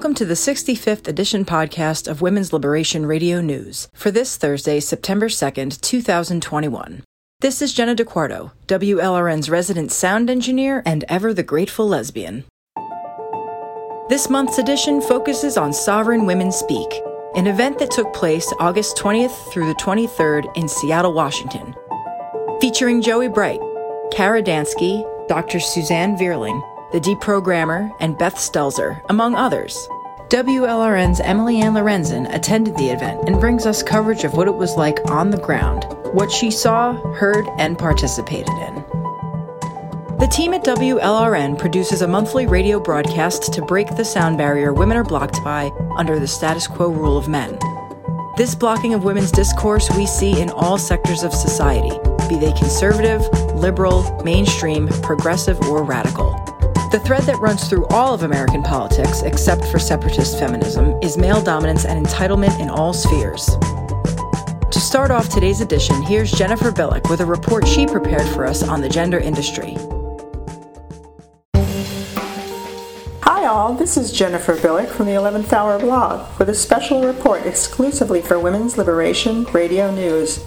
welcome to the 65th edition podcast of Women's Liberation Radio News for this Thursday, September 2nd, 2021. This is Jenna DeQuarto, WLRN's resident sound engineer and ever the grateful lesbian. This month's edition focuses on Sovereign Women Speak, an event that took place August 20th through the 23rd in Seattle, Washington, featuring Joey Bright, Kara Dansky, Dr. Suzanne Vierling, the deprogrammer, and Beth Stelzer, among others. WLRN's Emily Ann Lorenzen attended the event and brings us coverage of what it was like on the ground, what she saw, heard, and participated in. The team at WLRN produces a monthly radio broadcast to break the sound barrier women are blocked by under the status quo rule of men. This blocking of women's discourse we see in all sectors of society, be they conservative, liberal, mainstream, progressive, or radical. The thread that runs through all of American politics, except for separatist feminism, is male dominance and entitlement in all spheres. To start off today's edition, here's Jennifer Bilek with a report she prepared for us on the gender industry. Hi, all. This is Jennifer Bilek from the 11th Hour blog with a special report exclusively for Women's Liberation Radio News.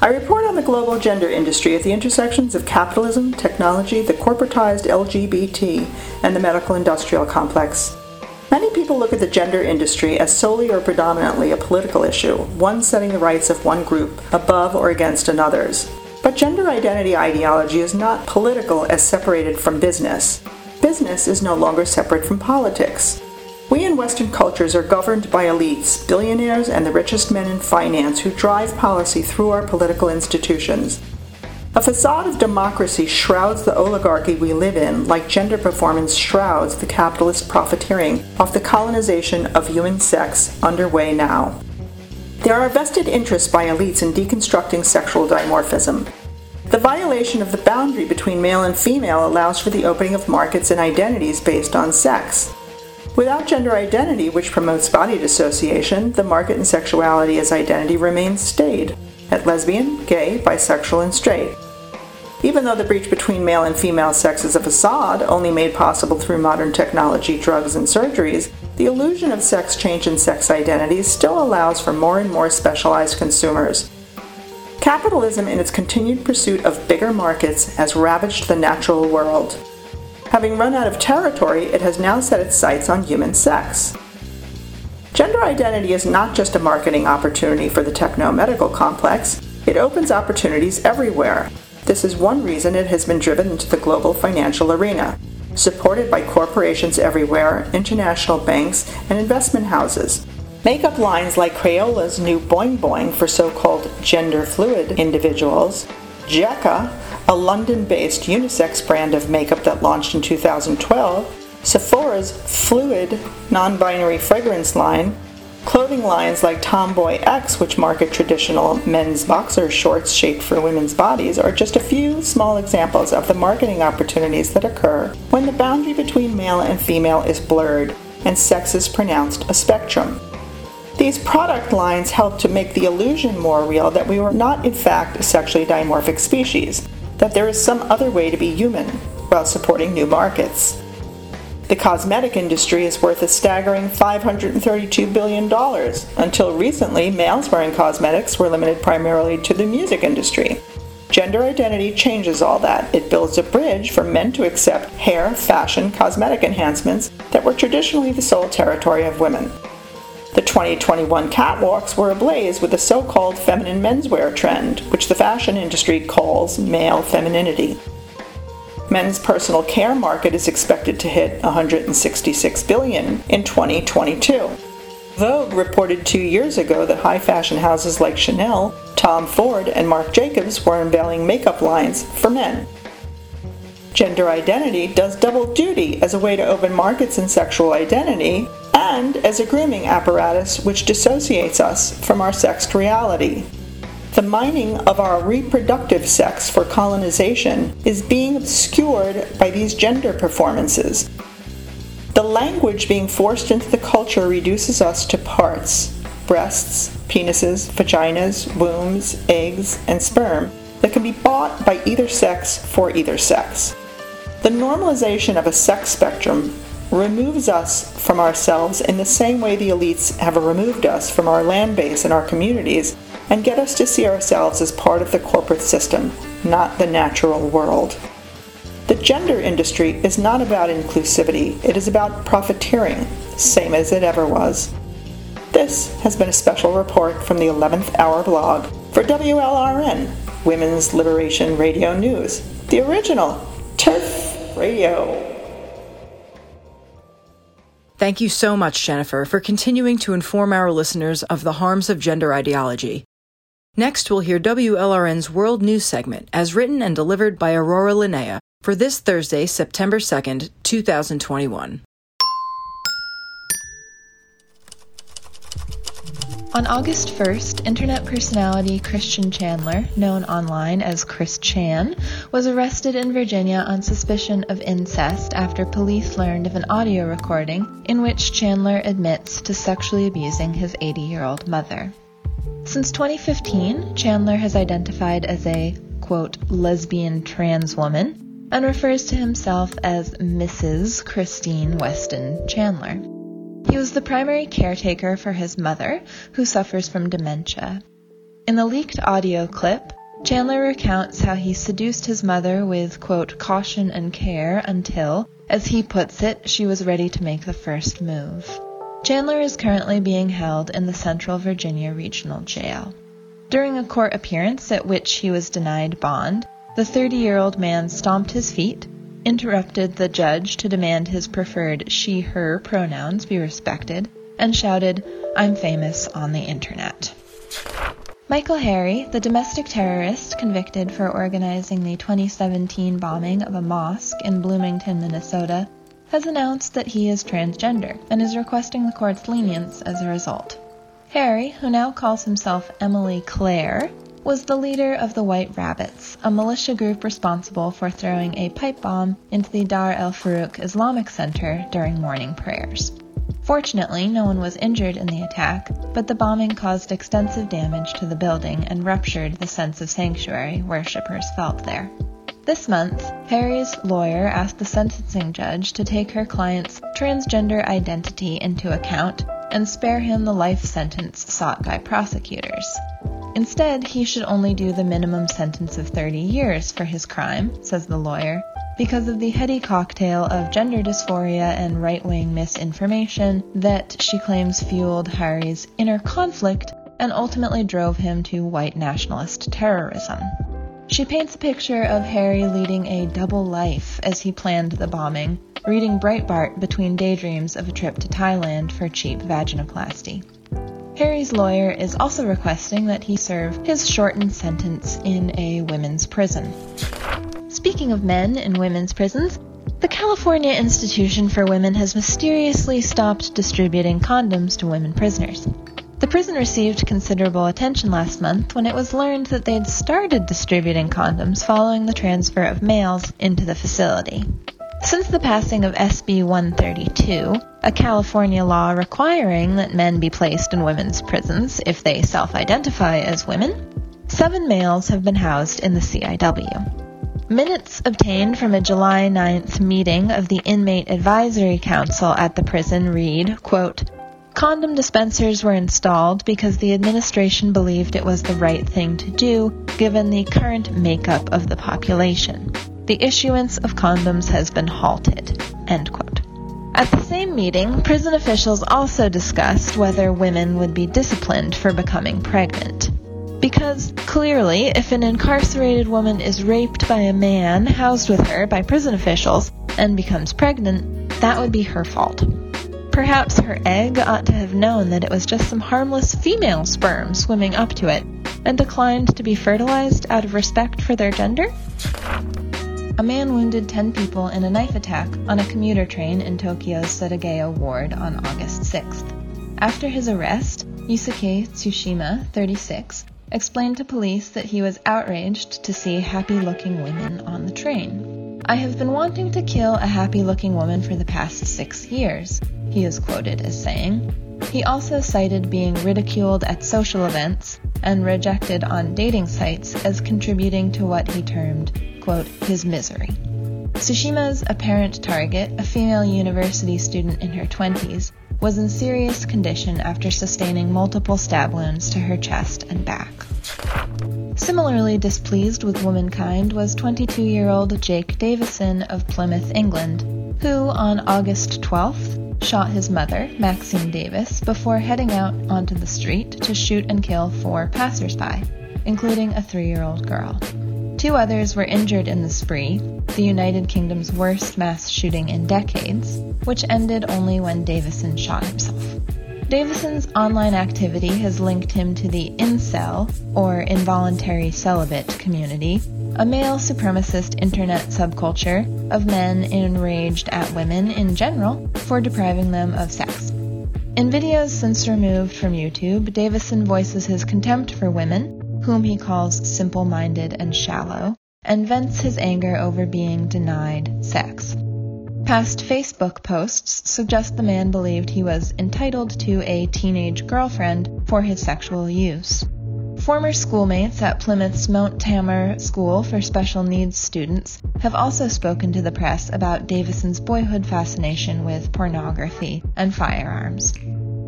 I report on the global gender industry at the intersections of capitalism, technology, the corporatized LGBT, and the medical industrial complex. Many people look at the gender industry as solely or predominantly a political issue, one setting the rights of one group above or against another's. But gender identity ideology is not political as separated from business. Business is no longer separate from politics. We in Western cultures are governed by elites, billionaires, and the richest men in finance who drive policy through our political institutions. A facade of democracy shrouds the oligarchy we live in, like gender performance shrouds the capitalist profiteering off the colonization of human sex underway now. There are vested interests by elites in deconstructing sexual dimorphism. The violation of the boundary between male and female allows for the opening of markets and identities based on sex. Without gender identity, which promotes body dissociation, the market in sexuality as identity remains stayed at lesbian, gay, bisexual, and straight. Even though the breach between male and female sex is a facade, only made possible through modern technology, drugs, and surgeries, the illusion of sex change and sex identities still allows for more and more specialized consumers. Capitalism, in its continued pursuit of bigger markets, has ravaged the natural world. Having run out of territory, it has now set its sights on human sex. Gender identity is not just a marketing opportunity for the techno medical complex, it opens opportunities everywhere. This is one reason it has been driven into the global financial arena, supported by corporations everywhere, international banks, and investment houses. Makeup lines like Crayola's new Boing Boing for so called gender fluid individuals, Jecca, a London based unisex brand of makeup that launched in 2012, Sephora's Fluid non binary fragrance line, clothing lines like TomboyX, which market traditional men's boxer shorts shaped for women's bodies, are just a few small examples of the marketing opportunities that occur when the boundary between male and female is blurred and sex is pronounced a spectrum. These product lines help to make the illusion more real that we were not, in fact, a sexually dimorphic species, that there is some other way to be human while supporting new markets. The cosmetic industry is worth a staggering $532 billion. Until recently, males wearing cosmetics were limited primarily to the music industry. Gender identity changes all that. It builds a bridge for men to accept hair, fashion, cosmetic enhancements that were traditionally the sole territory of women. The 2021 catwalks were ablaze with the so called feminine menswear trend, which the fashion industry calls male femininity. Men's personal care market is expected to hit 166 billion in 2022. Vogue reported 2 years ago that high fashion houses like Chanel, Tom Ford, and Marc Jacobs were unveiling makeup lines for men. Gender identity does double duty as a way to open markets in sexual identity and as a grooming apparatus which dissociates us from our sexed reality. The mining of our reproductive sex for colonization is being obscured by these gender performances. The language being forced into the culture reduces us to parts breasts, penises, vaginas, wombs, eggs, and sperm that can be bought by either sex for either sex. The normalization of a sex spectrum removes us from ourselves in the same way the elites have removed us from our land base and our communities and get us to see ourselves as part of the corporate system, not the natural world. The gender industry is not about inclusivity, it is about profiteering, same as it ever was. This has been a special report from the 11th Hour blog for WLRN, Women's Liberation Radio News, the original TERF Radio. Thank you so much, Jennifer, for continuing to inform our listeners of the harms of gender ideology. Next, we'll hear WLRN's World News segment, as written and delivered by Aurora Linnea, for this Thursday, September 2nd, 2021. On August 1st, internet personality Christian Chandler, known online as Chris Chan, was arrested in Virginia on suspicion of incest after police learned of an audio recording in which Chandler admits to sexually abusing his 80 year old mother. Since 2015, Chandler has identified as a, quote, lesbian trans woman and refers to himself as Mrs. Christine Weston Chandler. He was the primary caretaker for his mother, who suffers from dementia. In the leaked audio clip, Chandler recounts how he seduced his mother with, quote, caution and care until, as he puts it, she was ready to make the first move. Chandler is currently being held in the Central Virginia Regional Jail. During a court appearance at which he was denied bond, the 30 year old man stomped his feet, interrupted the judge to demand his preferred she her pronouns be respected, and shouted, I'm famous on the internet. Michael Hari, the domestic terrorist convicted for organizing the 2017 bombing of a mosque in Bloomington, Minnesota, has announced that he is transgender and is requesting the court's lenience as a result. Hari, who now calls himself Emily Claire, was the leader of the White Rabbits, a militia group responsible for throwing a pipe bomb into the Dar al-Farooq Islamic Center during morning prayers. Fortunately, no one was injured in the attack, but the bombing caused extensive damage to the building and ruptured the sense of sanctuary worshippers felt there. This month, Hari's lawyer asked the sentencing judge to take her client's transgender identity into account and spare him the life sentence sought by prosecutors. Instead, he should only do the minimum sentence of 30 years for his crime, says the lawyer, because of the heady cocktail of gender dysphoria and right wing misinformation that she claims fueled Hari's inner conflict and ultimately drove him to white nationalist terrorism. She paints a picture of Hari leading a double life as he planned the bombing, reading Breitbart between daydreams of a trip to Thailand for cheap vaginoplasty. Hari's lawyer is also requesting that he serve his shortened sentence in a women's prison. Speaking of men in women's prisons, the California Institution for Women has mysteriously stopped distributing condoms to women prisoners. The prison received considerable attention last month when it was learned that they'd started distributing condoms following the transfer of males into the facility. Since the passing of SB 132, a California law requiring that men be placed in women's prisons if they self identify as women, seven males have been housed in the CIW. Minutes obtained from a July 9th meeting of the Inmate Advisory Council at the prison read, quote, Condom dispensers were installed because the administration believed it was the right thing to do given the current makeup of the population the issuance of condoms has been halted. End quote. At the same meeting, prison officials also discussed whether women would be disciplined for becoming pregnant. Because clearly, if an incarcerated woman is raped by a man housed with her by prison officials and becomes pregnant, that would be her fault. Perhaps her egg ought to have known that it was just some harmless female sperm swimming up to it and declined to be fertilized out of respect for their gender? a man wounded 10 people in a knife attack on a commuter train in Tokyo's Setagaya ward on August 6th. After his arrest, Yusuke Tsushima, 36, explained to police that he was outraged to see happy looking women on the train. I have been wanting to kill a happy looking woman for the past six years, he is quoted as saying. He also cited being ridiculed at social events and rejected on dating sites as contributing to what he termed, quote, his misery. Tsushima's apparent target, a female university student in her 20s, was in serious condition after sustaining multiple stab wounds to her chest and back. Similarly displeased with womankind was 22 year old Jake Davison of Plymouth, England, who on August 12th shot his mother, Maxine Davis, before heading out onto the street to shoot and kill four passersby, including a three year old girl. Two others were injured in the spree, the United Kingdom's worst mass shooting in decades, which ended only when Davison shot himself. Davison's online activity has linked him to the incel, or involuntary celibate, community, a male supremacist internet subculture of men enraged at women in general for depriving them of sex. In videos since removed from YouTube, Davison voices his contempt for women whom he calls simple minded and shallow, and vents his anger over being denied sex. Past Facebook posts suggest the man believed he was entitled to a teenage girlfriend for his sexual use. Former schoolmates at Plymouth's Mount Tamar School for Special Needs Students have also spoken to the press about Davison's boyhood fascination with pornography and firearms.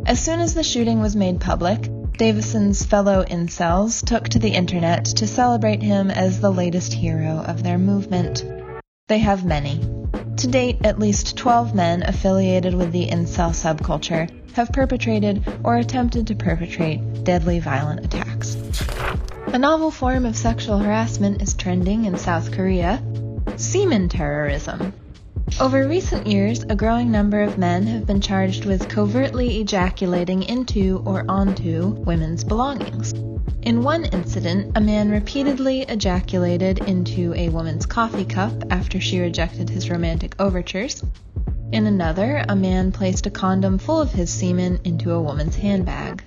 As soon as the shooting was made public, Davison's fellow incels took to the internet to celebrate him as the latest hero of their movement. They have many. To date, at least 12 men affiliated with the incel subculture have perpetrated or attempted to perpetrate deadly violent attacks. A novel form of sexual harassment is trending in South Korea semen terrorism. Over recent years, a growing number of men have been charged with covertly ejaculating into or onto women's belongings. In one incident, a man repeatedly ejaculated into a woman's coffee cup after she rejected his romantic overtures. In another, a man placed a condom full of his semen into a woman's handbag.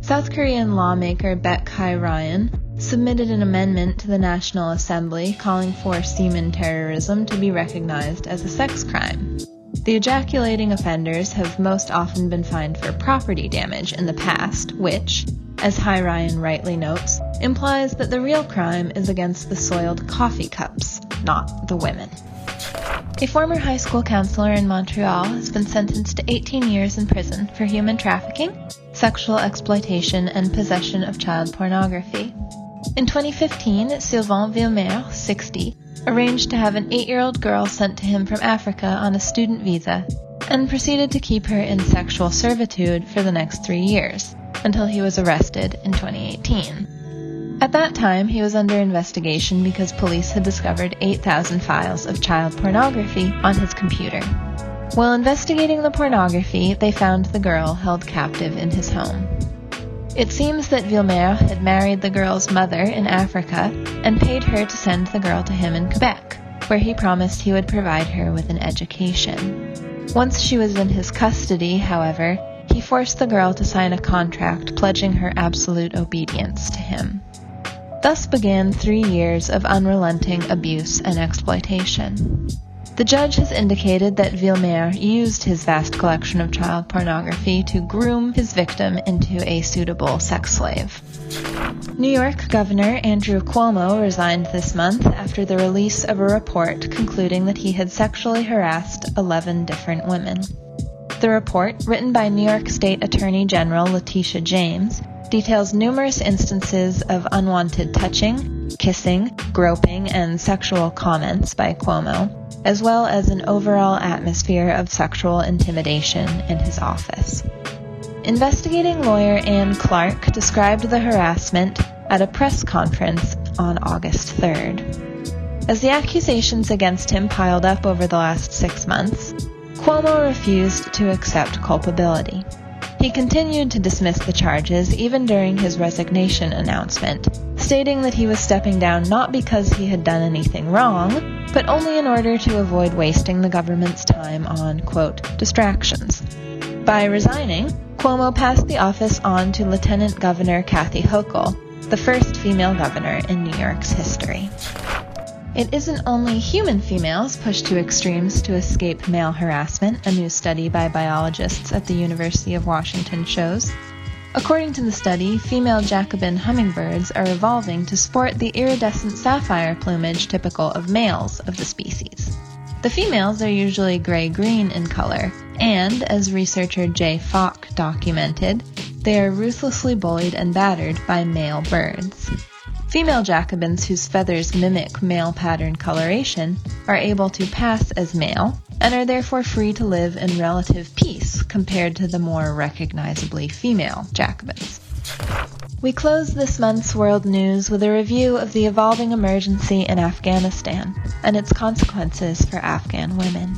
South Korean lawmaker Baek Hye-ryun submitted an amendment to the National Assembly calling for semen terrorism to be recognized as a sex crime. The ejaculating offenders have most often been fined for property damage in the past, which, as Hae-ryan rightly notes, implies that the real crime is against the soiled coffee cups, not the women. A former high school counselor in Montreal has been sentenced to 18 years in prison for human trafficking, sexual exploitation, and possession of child pornography. In 2015, Sylvain Villemer, 60, arranged to have an eight year old girl sent to him from Africa on a student visa and proceeded to keep her in sexual servitude for the next three years until he was arrested in 2018. At that time, he was under investigation because police had discovered 8,000 files of child pornography on his computer. While investigating the pornography, they found the girl held captive in his home. It seems that Villemer had married the girl's mother in Africa and paid her to send the girl to him in Quebec, where he promised he would provide her with an education. Once she was in his custody, however, he forced the girl to sign a contract pledging her absolute obedience to him. Thus began three years of unrelenting abuse and exploitation. The judge has indicated that Villemer used his vast collection of child pornography to groom his victim into a suitable sex slave. New York Governor Andrew Cuomo resigned this month after the release of a report concluding that he had sexually harassed 11 different women. The report, written by New York State Attorney General Letitia James, details numerous instances of unwanted touching, kissing, groping, and sexual comments by Cuomo as well as an overall atmosphere of sexual intimidation in his office. Investigating lawyer Anne Clark described the harassment at a press conference on August 3rd. As the accusations against him piled up over the last six months, Cuomo refused to accept culpability. He continued to dismiss the charges even during his resignation announcement, stating that he was stepping down not because he had done anything wrong, but only in order to avoid wasting the government's time on, quote, distractions. By resigning, Cuomo passed the office on to Lieutenant Governor Kathy Hochul, the first female governor in New York's history. It isn't only human females pushed to extremes to escape male harassment, a new study by biologists at the University of Washington shows. According to the study, female Jacobin hummingbirds are evolving to sport the iridescent sapphire plumage typical of males of the species. The females are usually gray green in color, and, as researcher Jay Falk documented, they are ruthlessly bullied and battered by male birds. Female Jacobins whose feathers mimic male pattern coloration are able to pass as male and are therefore free to live in relative peace compared to the more recognizably female Jacobins. We close this month's world news with a review of the evolving emergency in Afghanistan and its consequences for Afghan women.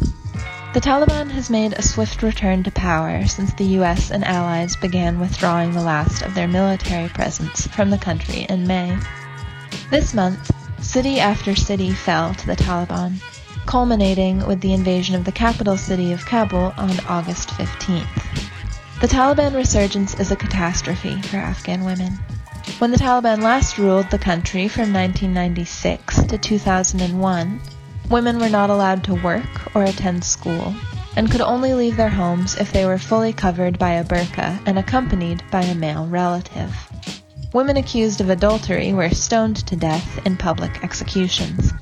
The Taliban has made a swift return to power since the US and allies began withdrawing the last of their military presence from the country in May. This month, city after city fell to the Taliban, culminating with the invasion of the capital city of Kabul on August 15th. The Taliban resurgence is a catastrophe for Afghan women. When the Taliban last ruled the country from 1996 to 2001, women were not allowed to work or attend school and could only leave their homes if they were fully covered by a burqa and accompanied by a male relative. Women accused of adultery were stoned to death in public executions.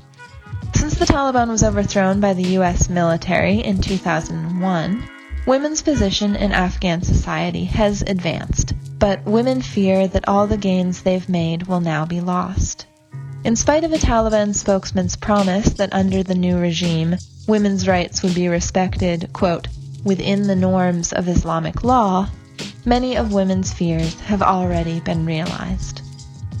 Since the Taliban was overthrown by the US military in 2001, women's position in Afghan society has advanced, but women fear that all the gains they've made will now be lost. In spite of a Taliban spokesman's promise that under the new regime, women's rights would be respected, quote, within the norms of Islamic law, many of women's fears have already been realized.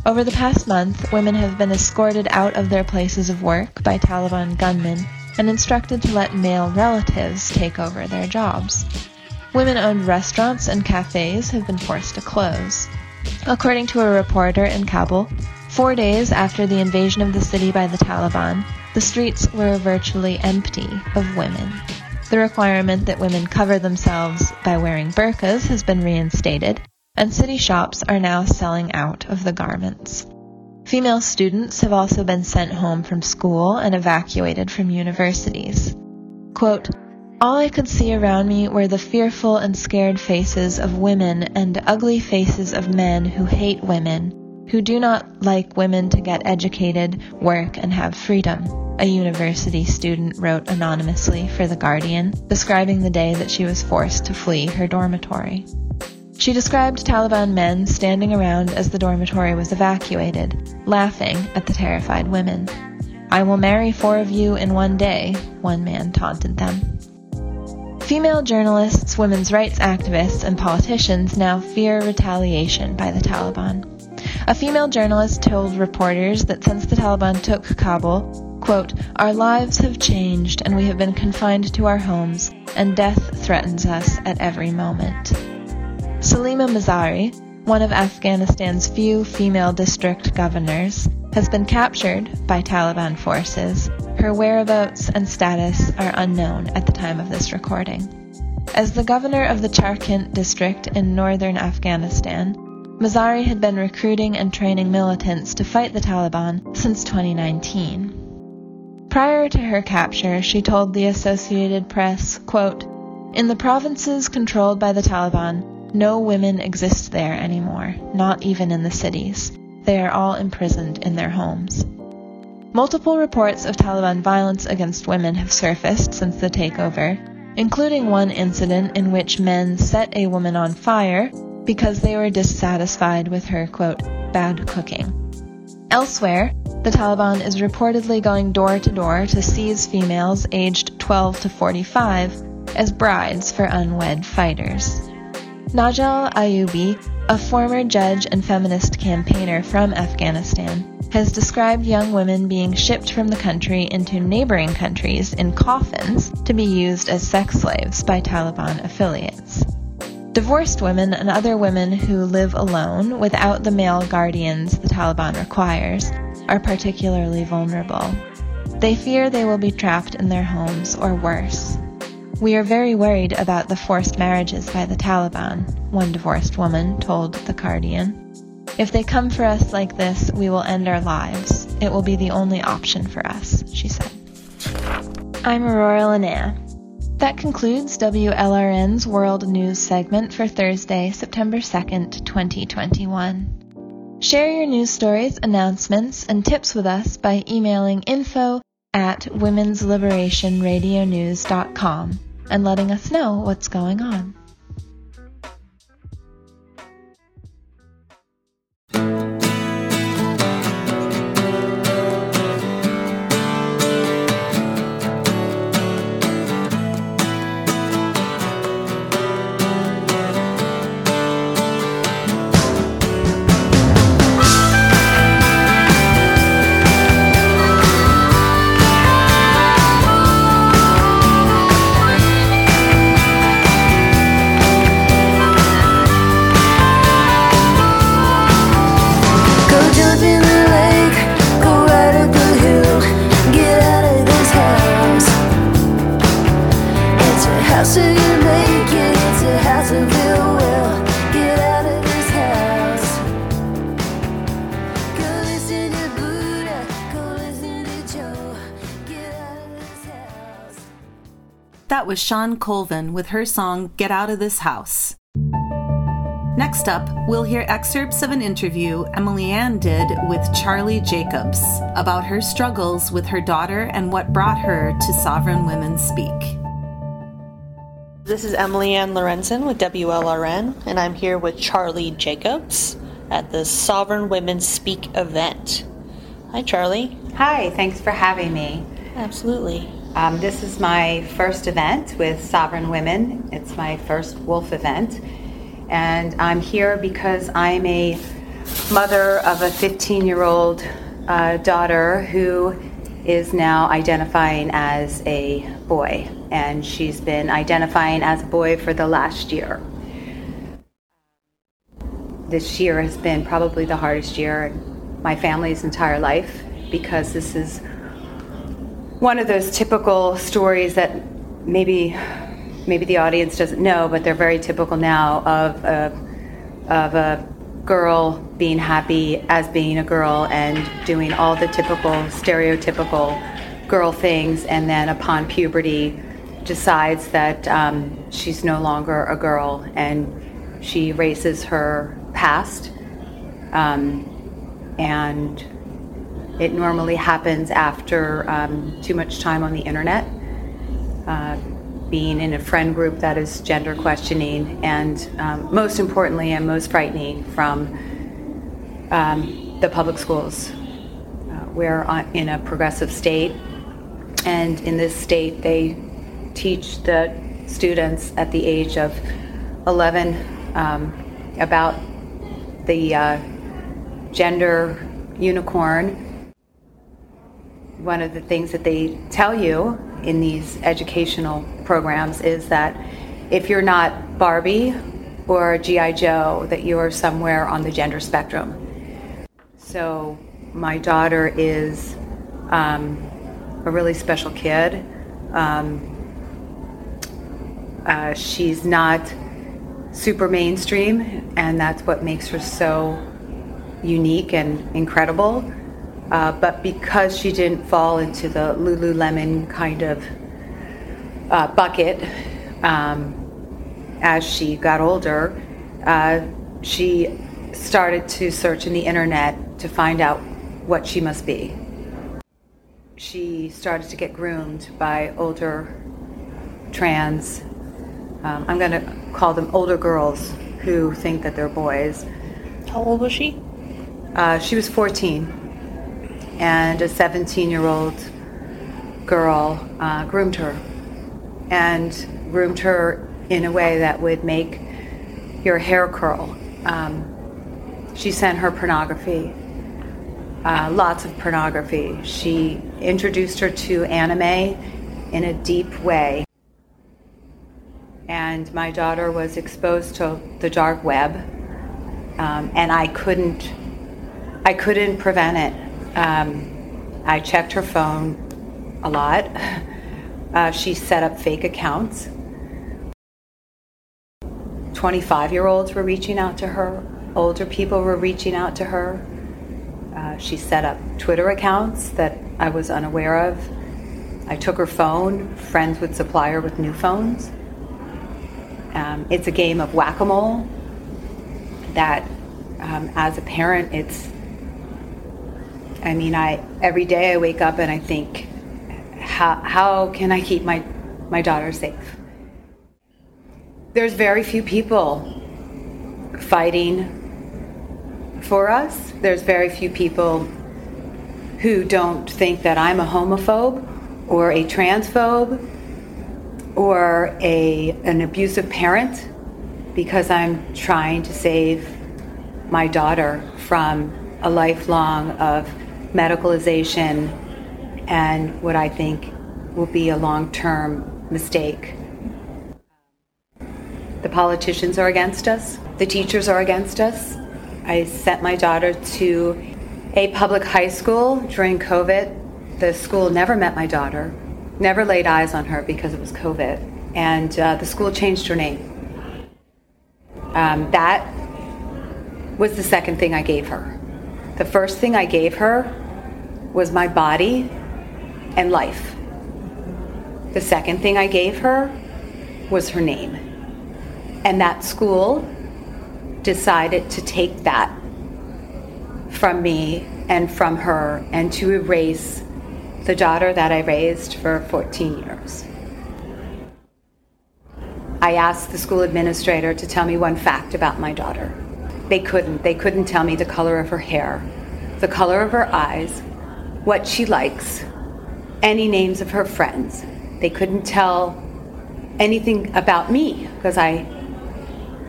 Over the past month, women have been escorted out of their places of work by Taliban gunmen and instructed to let male relatives take over their jobs. Women owned restaurants and cafes have been forced to close. According to a reporter in Kabul, four days after the invasion of the city by the Taliban, the streets were virtually empty of women. The requirement that women cover themselves by wearing burqas has been reinstated, and city shops are now selling out of the garments. Female students have also been sent home from school and evacuated from universities. Quote, all I could see around me were the fearful and scared faces of women and ugly faces of men who hate women, who do not like women to get educated, work, and have freedom a university student wrote anonymously for The Guardian, describing the day that she was forced to flee her dormitory. She described Taliban men standing around as the dormitory was evacuated, laughing at the terrified women. I will marry four of you in one day, one man taunted them. Female journalists, women's rights activists, and politicians now fear retaliation by the Taliban. A female journalist told reporters that since the Taliban took Kabul, Quote, Our lives have changed and we have been confined to our homes, and death threatens us at every moment. Salima Mazari, one of Afghanistan's few female district governors, has been captured by Taliban forces. Her whereabouts and status are unknown at the time of this recording. As the governor of the Charkint district in northern Afghanistan, Mazari had been recruiting and training militants to fight the Taliban since 2019. Prior to her capture, she told the Associated Press, quote, In the provinces controlled by the Taliban, no women exist there anymore, not even in the cities. They are all imprisoned in their homes. Multiple reports of Taliban violence against women have surfaced since the takeover, including one incident in which men set a woman on fire because they were dissatisfied with her, quote, bad cooking. Elsewhere, the Taliban is reportedly going door to door to seize females aged 12 to 45 as brides for unwed fighters. Najla Ayoubi, a former judge and feminist campaigner from Afghanistan, has described young women being shipped from the country into neighboring countries in coffins to be used as sex slaves by Taliban affiliates. Divorced women and other women who live alone without the male guardians the Taliban requires are particularly vulnerable. They fear they will be trapped in their homes or worse. We are very worried about the forced marriages by the Taliban, one divorced woman told The Guardian. If they come for us like this, we will end our lives. It will be the only option for us, she said. I'm Aurora Linnea. That concludes WLRN's World News segment for Thursday, September 2nd, 2021. Share your news stories, announcements, and tips with us by emailing info at womensliberationradionews.com and letting us know what's going on. Was Shawn Colvin with her song Get Out of This House. Next up, we'll hear excerpts of an interview Emily Ann did with Charlie Jacobs about her struggles with her daughter and what brought her to Sovereign Women Speak. This is Emily Ann Lorenzen with WLRN, and I'm here with Charlie Jacobs at the Sovereign Women Speak event. Hi, Charlie. Hi, thanks for having me. Absolutely. Um, this is my first event with Sovereign Women. It's my first WoLF event. And I'm here because I'm a mother of a 15 year old uh, daughter who is now identifying as a boy. And she's been identifying as a boy for the last year. This year has been probably the hardest year in my family's entire life because this is one of those typical stories that maybe maybe the audience doesn't know, but they're very typical now of a, of a girl being happy as being a girl and doing all the typical stereotypical girl things, and then upon puberty decides that um, she's no longer a girl and she erases her past. Um, and it normally happens after um, too much time on the internet, uh, being in a friend group that is gender questioning, and um, most importantly and most frightening, from um, the public schools. Uh, we're on, in a progressive state, and in this state, they teach the students at the age of 11 um, about the uh, gender unicorn one of the things that they tell you in these educational programs is that if you're not Barbie or G.I. Joe, that you are somewhere on the gender spectrum. So my daughter is um, a really special kid. Um, uh, she's not super mainstream, and that's what makes her so unique and incredible. Uh, but because she didn't fall into the Lululemon kind of uh, bucket um, as she got older, uh, she started to search in the internet to find out what she must be. She started to get groomed by older trans, um, I'm going to call them older girls who think that they're boys. How old was she? Uh, she was 14 and a 17 year old girl uh, groomed her and groomed her in a way that would make your hair curl. Um, she sent her pornography, uh, lots of pornography. She introduced her to anime in a deep way. and my daughter was exposed to the dark web, um, and I couldn't, I couldn't prevent it. Um, I checked her phone a lot. Uh, she set up fake accounts. 25 year olds were reaching out to her, older people were reaching out to her. Uh, she set up Twitter accounts that I was unaware of. I took her phone, friends would supply her with new phones. Um, it's a game of whack a mole that, um, as a parent, it's, I mean, I every day I wake up and I think, how, how can I keep my, my daughter safe? There's very few people fighting for us. There's very few people who don't think that I'm a homophobe or a transphobe or a, an abusive parent because I'm trying to save my daughter from a lifelong of medicalization and what I think will be a long term mistake. The politicians are against us, the teachers are against us. I sent my daughter to a public high school during COVID. The school never met my daughter, never laid eyes on her because it was COVID, and uh, the school changed her name. Um, that was the second thing I gave her. The first thing I gave her was my body and life. The second thing I gave her was her name. And that school decided to take that from me and from her and to erase the daughter that I raised for 14 years. I asked the school administrator to tell me one fact about my daughter. They couldn't. They couldn't tell me the color of her hair, the color of her eyes, what she likes, any names of her friends. They couldn't tell anything about me because I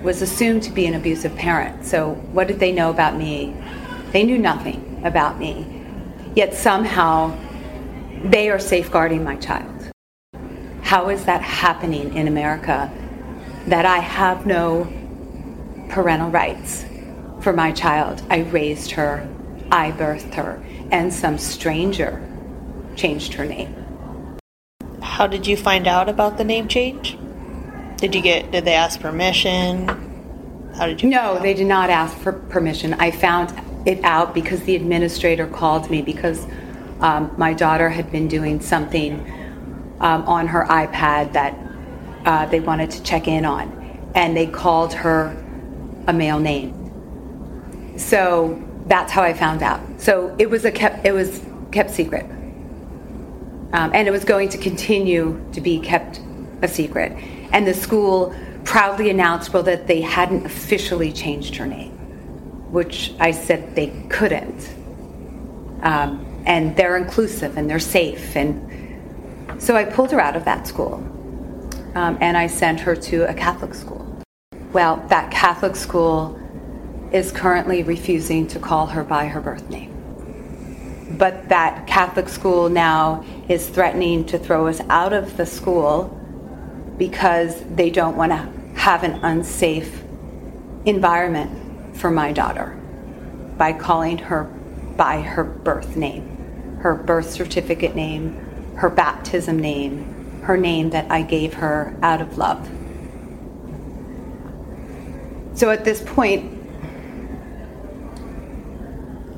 was assumed to be an abusive parent. So, what did they know about me? They knew nothing about me. Yet somehow they are safeguarding my child. How is that happening in America that I have no parental rights for my child? I raised her, I birthed her, and some stranger changed her name. How did you find out about the name change? Did you get? Did they ask permission? How did you? No, they did not ask for permission. I found it out because the administrator called me because um, my daughter had been doing something um, on her iPad that uh, they wanted to check in on, and they called her a male name. So that's how I found out. So it was a kept it was kept secret, um, and it was going to continue to be kept a secret. And the school proudly announced, well, that they hadn't officially changed her name, which I said they couldn't. Um, and they're inclusive and they're safe. And so I pulled her out of that school um, and I sent her to a Catholic school. Well, that Catholic school is currently refusing to call her by her birth name. But that Catholic school now is threatening to throw us out of the school because they don't want to have an unsafe environment for my daughter by calling her by her birth name, her birth certificate name, her baptism name, her name that I gave her out of love. So at this point,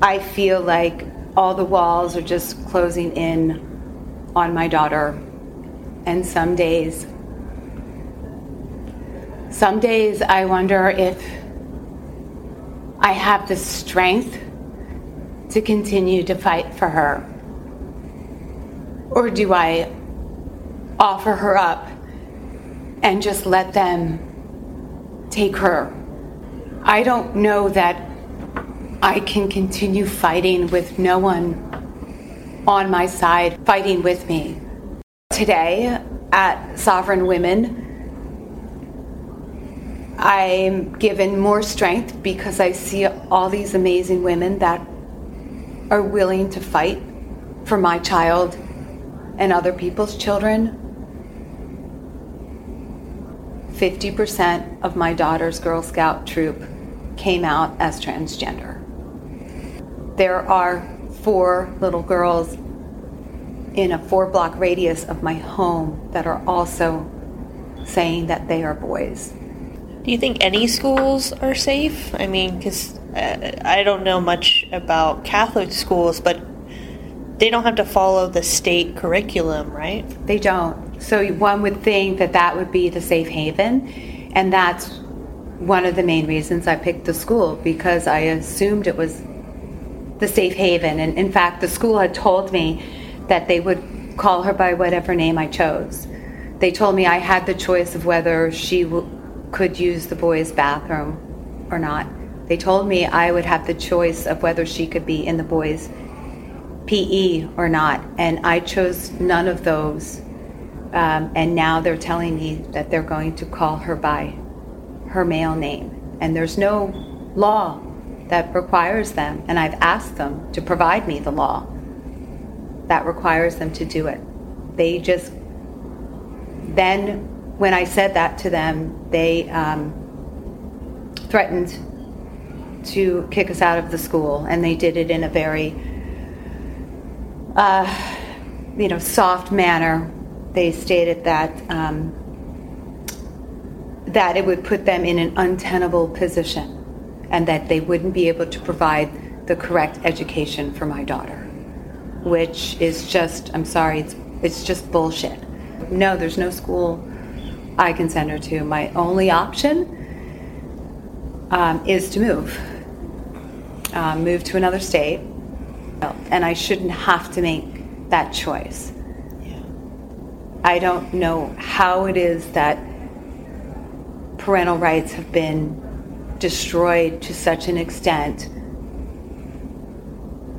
I feel like all the walls are just closing in on my daughter. And some days, some days I wonder if I have the strength to continue to fight for her. Or do I offer her up and just let them take her? I don't know that I can continue fighting with no one on my side fighting with me. Today at Sovereign Women, I'm given more strength because I see all these amazing women that are willing to fight for my child and other people's children. 50% of my daughter's Girl Scout troop came out as transgender. There are four little girls in a four block radius of my home that are also saying that they are boys. Do you think any schools are safe? I mean, because uh, I don't know much about Catholic schools, but they don't have to follow the state curriculum, right? They don't. So one would think that that would be the safe haven, and that's one of the main reasons I picked the school because I assumed it was the safe haven. And in fact, the school had told me that they would call her by whatever name I chose. They told me I had the choice of whether she w- could use the boys' bathroom or not. They told me I would have the choice of whether she could be in the boys' PE or not, and I chose none of those. Um, and now they're telling me that they're going to call her by her male name. And there's no law that requires them, and I've asked them to provide me the law that requires them to do it. They just, then when I said that to them, they um, threatened to kick us out of the school, and they did it in a very, uh, you know, soft manner. They stated that um, that it would put them in an untenable position, and that they wouldn't be able to provide the correct education for my daughter, which is just, I'm sorry, it's it's just bullshit. No, there's no school I can send her to. My only option um, is to move, um, move to another state, and I shouldn't have to make that choice. I don't know how it is that parental rights have been destroyed to such an extent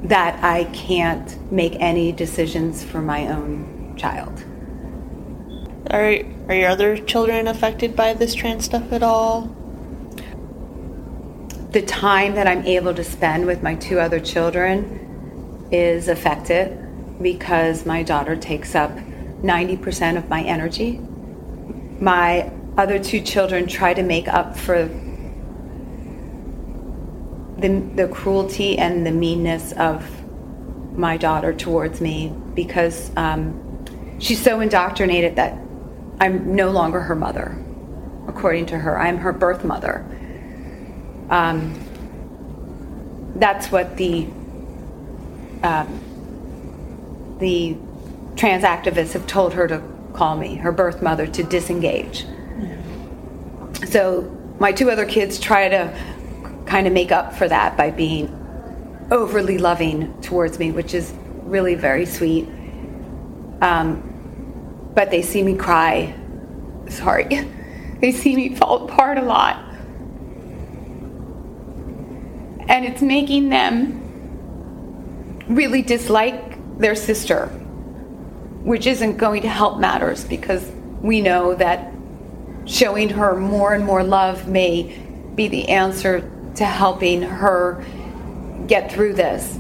that I can't make any decisions for my own child. Are are your other children affected by this trans stuff at all? the time that I'm able to spend with my two other children is affected because my daughter takes up 90% of my energy. My other two children try to make up for the, the cruelty and the meanness of my daughter towards me because um, she's so indoctrinated that I'm no longer her mother. According to her, I'm her birth mother. Um, that's what the um, the trans activists have told her to call me, her birth mother, to disengage. So my two other kids try to kind of make up for that by being overly loving towards me, which is really very sweet. Um, but they see me cry. Sorry. They see me fall apart a lot and it's making them really dislike their sister, which isn't going to help matters because we know that showing her more and more love may be the answer to helping her get through this.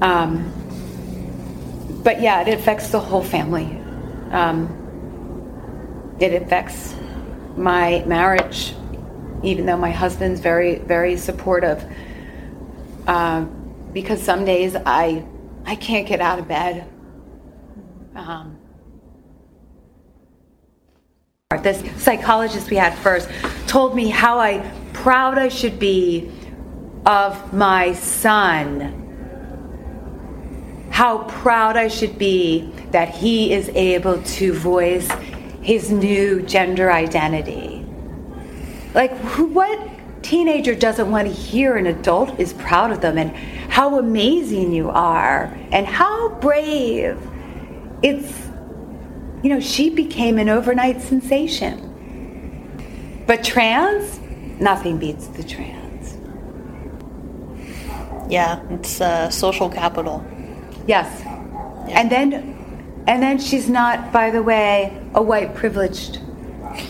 Um, but yeah, it affects the whole family. Um, it affects my marriage even though my husband's very, very supportive. Uh, because some days I, I can't get out of bed. Um, this psychologist we had first told me how I proud I should be of my son. How proud I should be that he is able to voice his new gender identity. Like, what teenager doesn't want to hear an adult is proud of them and how amazing you are and how brave? It's, you know, she became an overnight sensation. But trans, nothing beats the trans. Yeah, it's uh, social capital. Yes. And then, and then she's not, by the way, a white privileged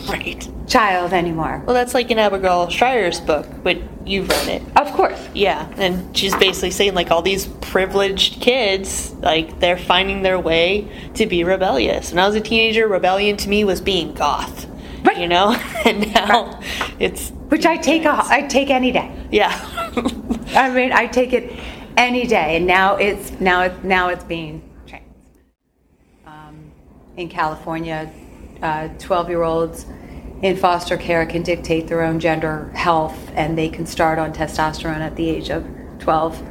Right. child anymore. Well, that's like in Abigail Shrier's book, but you've read it. Of course. Yeah, and she's basically saying like all these privileged kids, like they're finding their way to be rebellious. When I was a teenager, rebellion to me was being goth. Right. You know, and now it's which I take a, I take any day. yeah. I mean, I take it any day, and now it's now it now it's being changed. Um, in California, twelve-year-olds in foster care can dictate their own gender health, and they can start on testosterone at the age of twelve.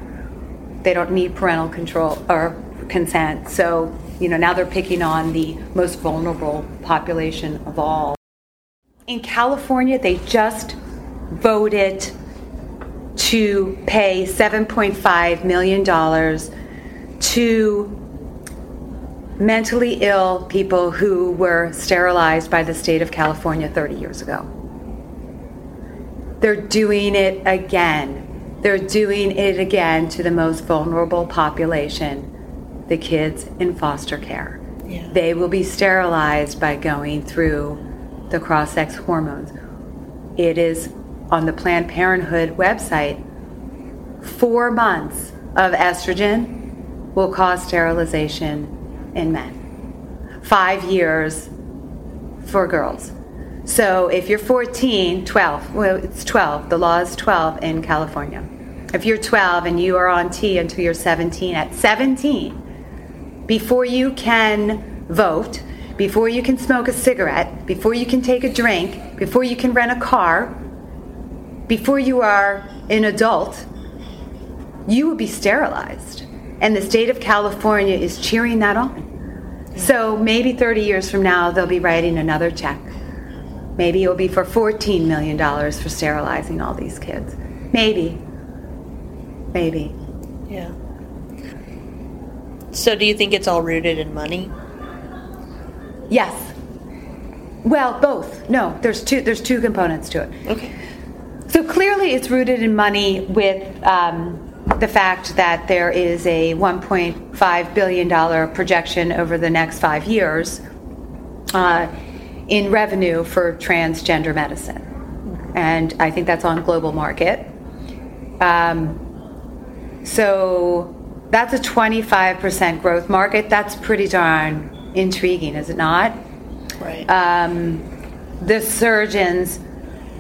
They don't need parental control or consent. So, you know, now they're picking on the most vulnerable population of all. In California, they just voted to pay $7.5 million to mentally ill people who were sterilized by the state of California 30 years ago. They're doing it again. They're doing it again to the most vulnerable population, the kids in foster care. Yeah. They will be sterilized by going through the cross sex hormones. It is on the Planned Parenthood website. Four months of estrogen will cause sterilization in men. Five years for girls. So if you're 14, 12, well, it's 12, the law is 12 in California. If you're 12 and you are on T until you're 17, at 17, before you can vote, before you can smoke a cigarette, before you can take a drink, before you can rent a car, before you are an adult, you will be sterilized. And the state of California is cheering that on. So maybe 30 years from now, they'll be writing another check. Maybe it'll be for $14 million for sterilizing all these kids. Maybe. Maybe. Yeah. So do you think it's all rooted in money? Yes. Well, both. No, there's two. There's two components to it. Okay. Clearly, it's rooted in money with um, the fact that there is a 1.5 billion dollar projection over the next five years uh, in revenue for transgender medicine, and I think that's on global market. Um, so that's a 25% growth market. That's pretty darn intriguing, is it not? Right. um, the surgeons,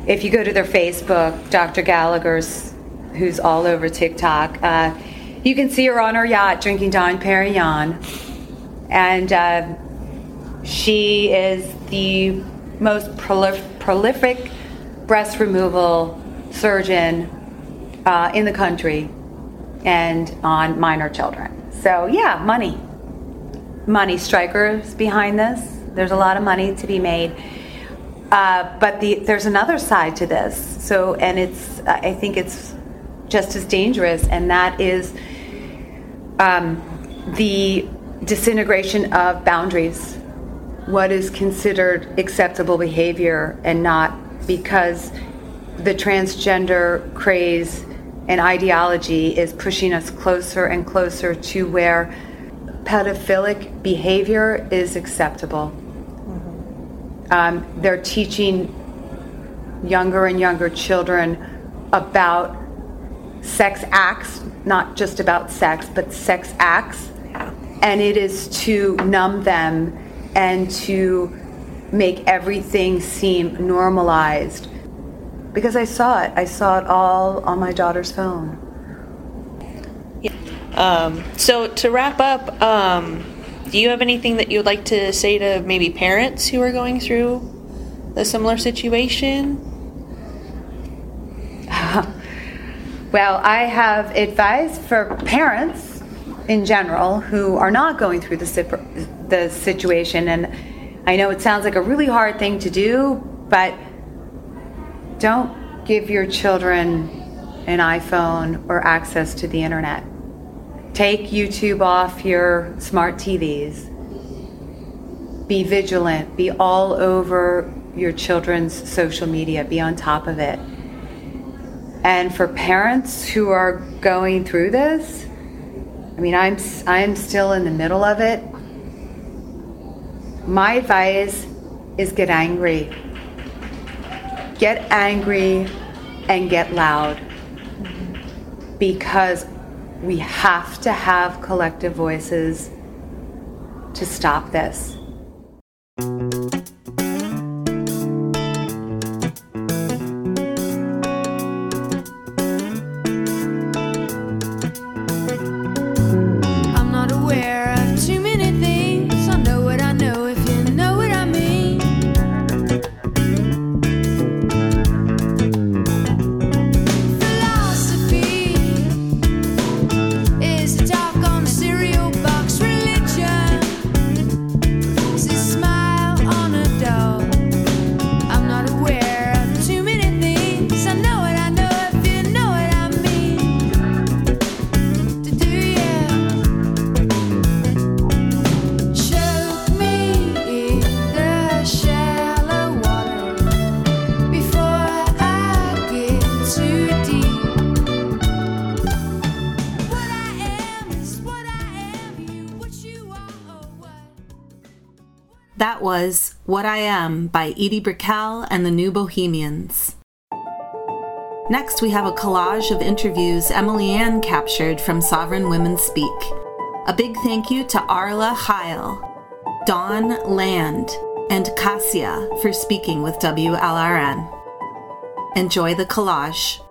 if you go to their Facebook, Dr. Gallagher's, who's all over TikTok, uh, you can see her on her yacht drinking Dom Perignon. And uh, she is the most prolif- prolific breast removal surgeon uh, in the country and on minor children. So, yeah, money money strikers behind this. There's a lot of money to be made. Uh, but the, there's another side to this. So, and it's, I think it's just as dangerous, and that is um, the disintegration of boundaries. What is considered acceptable behavior and not because the transgender craze and ideology is pushing us closer and closer to where pedophilic behavior is acceptable. Um, they're teaching younger and younger children about sex acts, not just about sex, but sex acts. And it is to numb them and to make everything seem normalized. Because I saw it. I saw it all on my daughter's phone. Um, so to wrap up, um, do you have anything that you would like to say to maybe parents who are going through a similar situation? Well, I have advice for parents in general who are not going through the, the situation. And I know it sounds like a really hard thing to do, but don't give your children an iPhone or access to the internet. Take YouTube off your smart TVs. Be vigilant. Be all over your children's social media. Be on top of it. And for parents who are going through this, I mean, I'm I'm still in the middle of it. My advice is get angry. Get angry and get loud. Because we have to have collective voices to stop this. What I Am by Edie Brickell and the New Bohemians. Next, we have a collage of interviews Emily Ann captured from Sovereign Women Speak. A big thank you to Arla Heil, Dawn Land, and Cassia for speaking with WLRN. Enjoy the collage.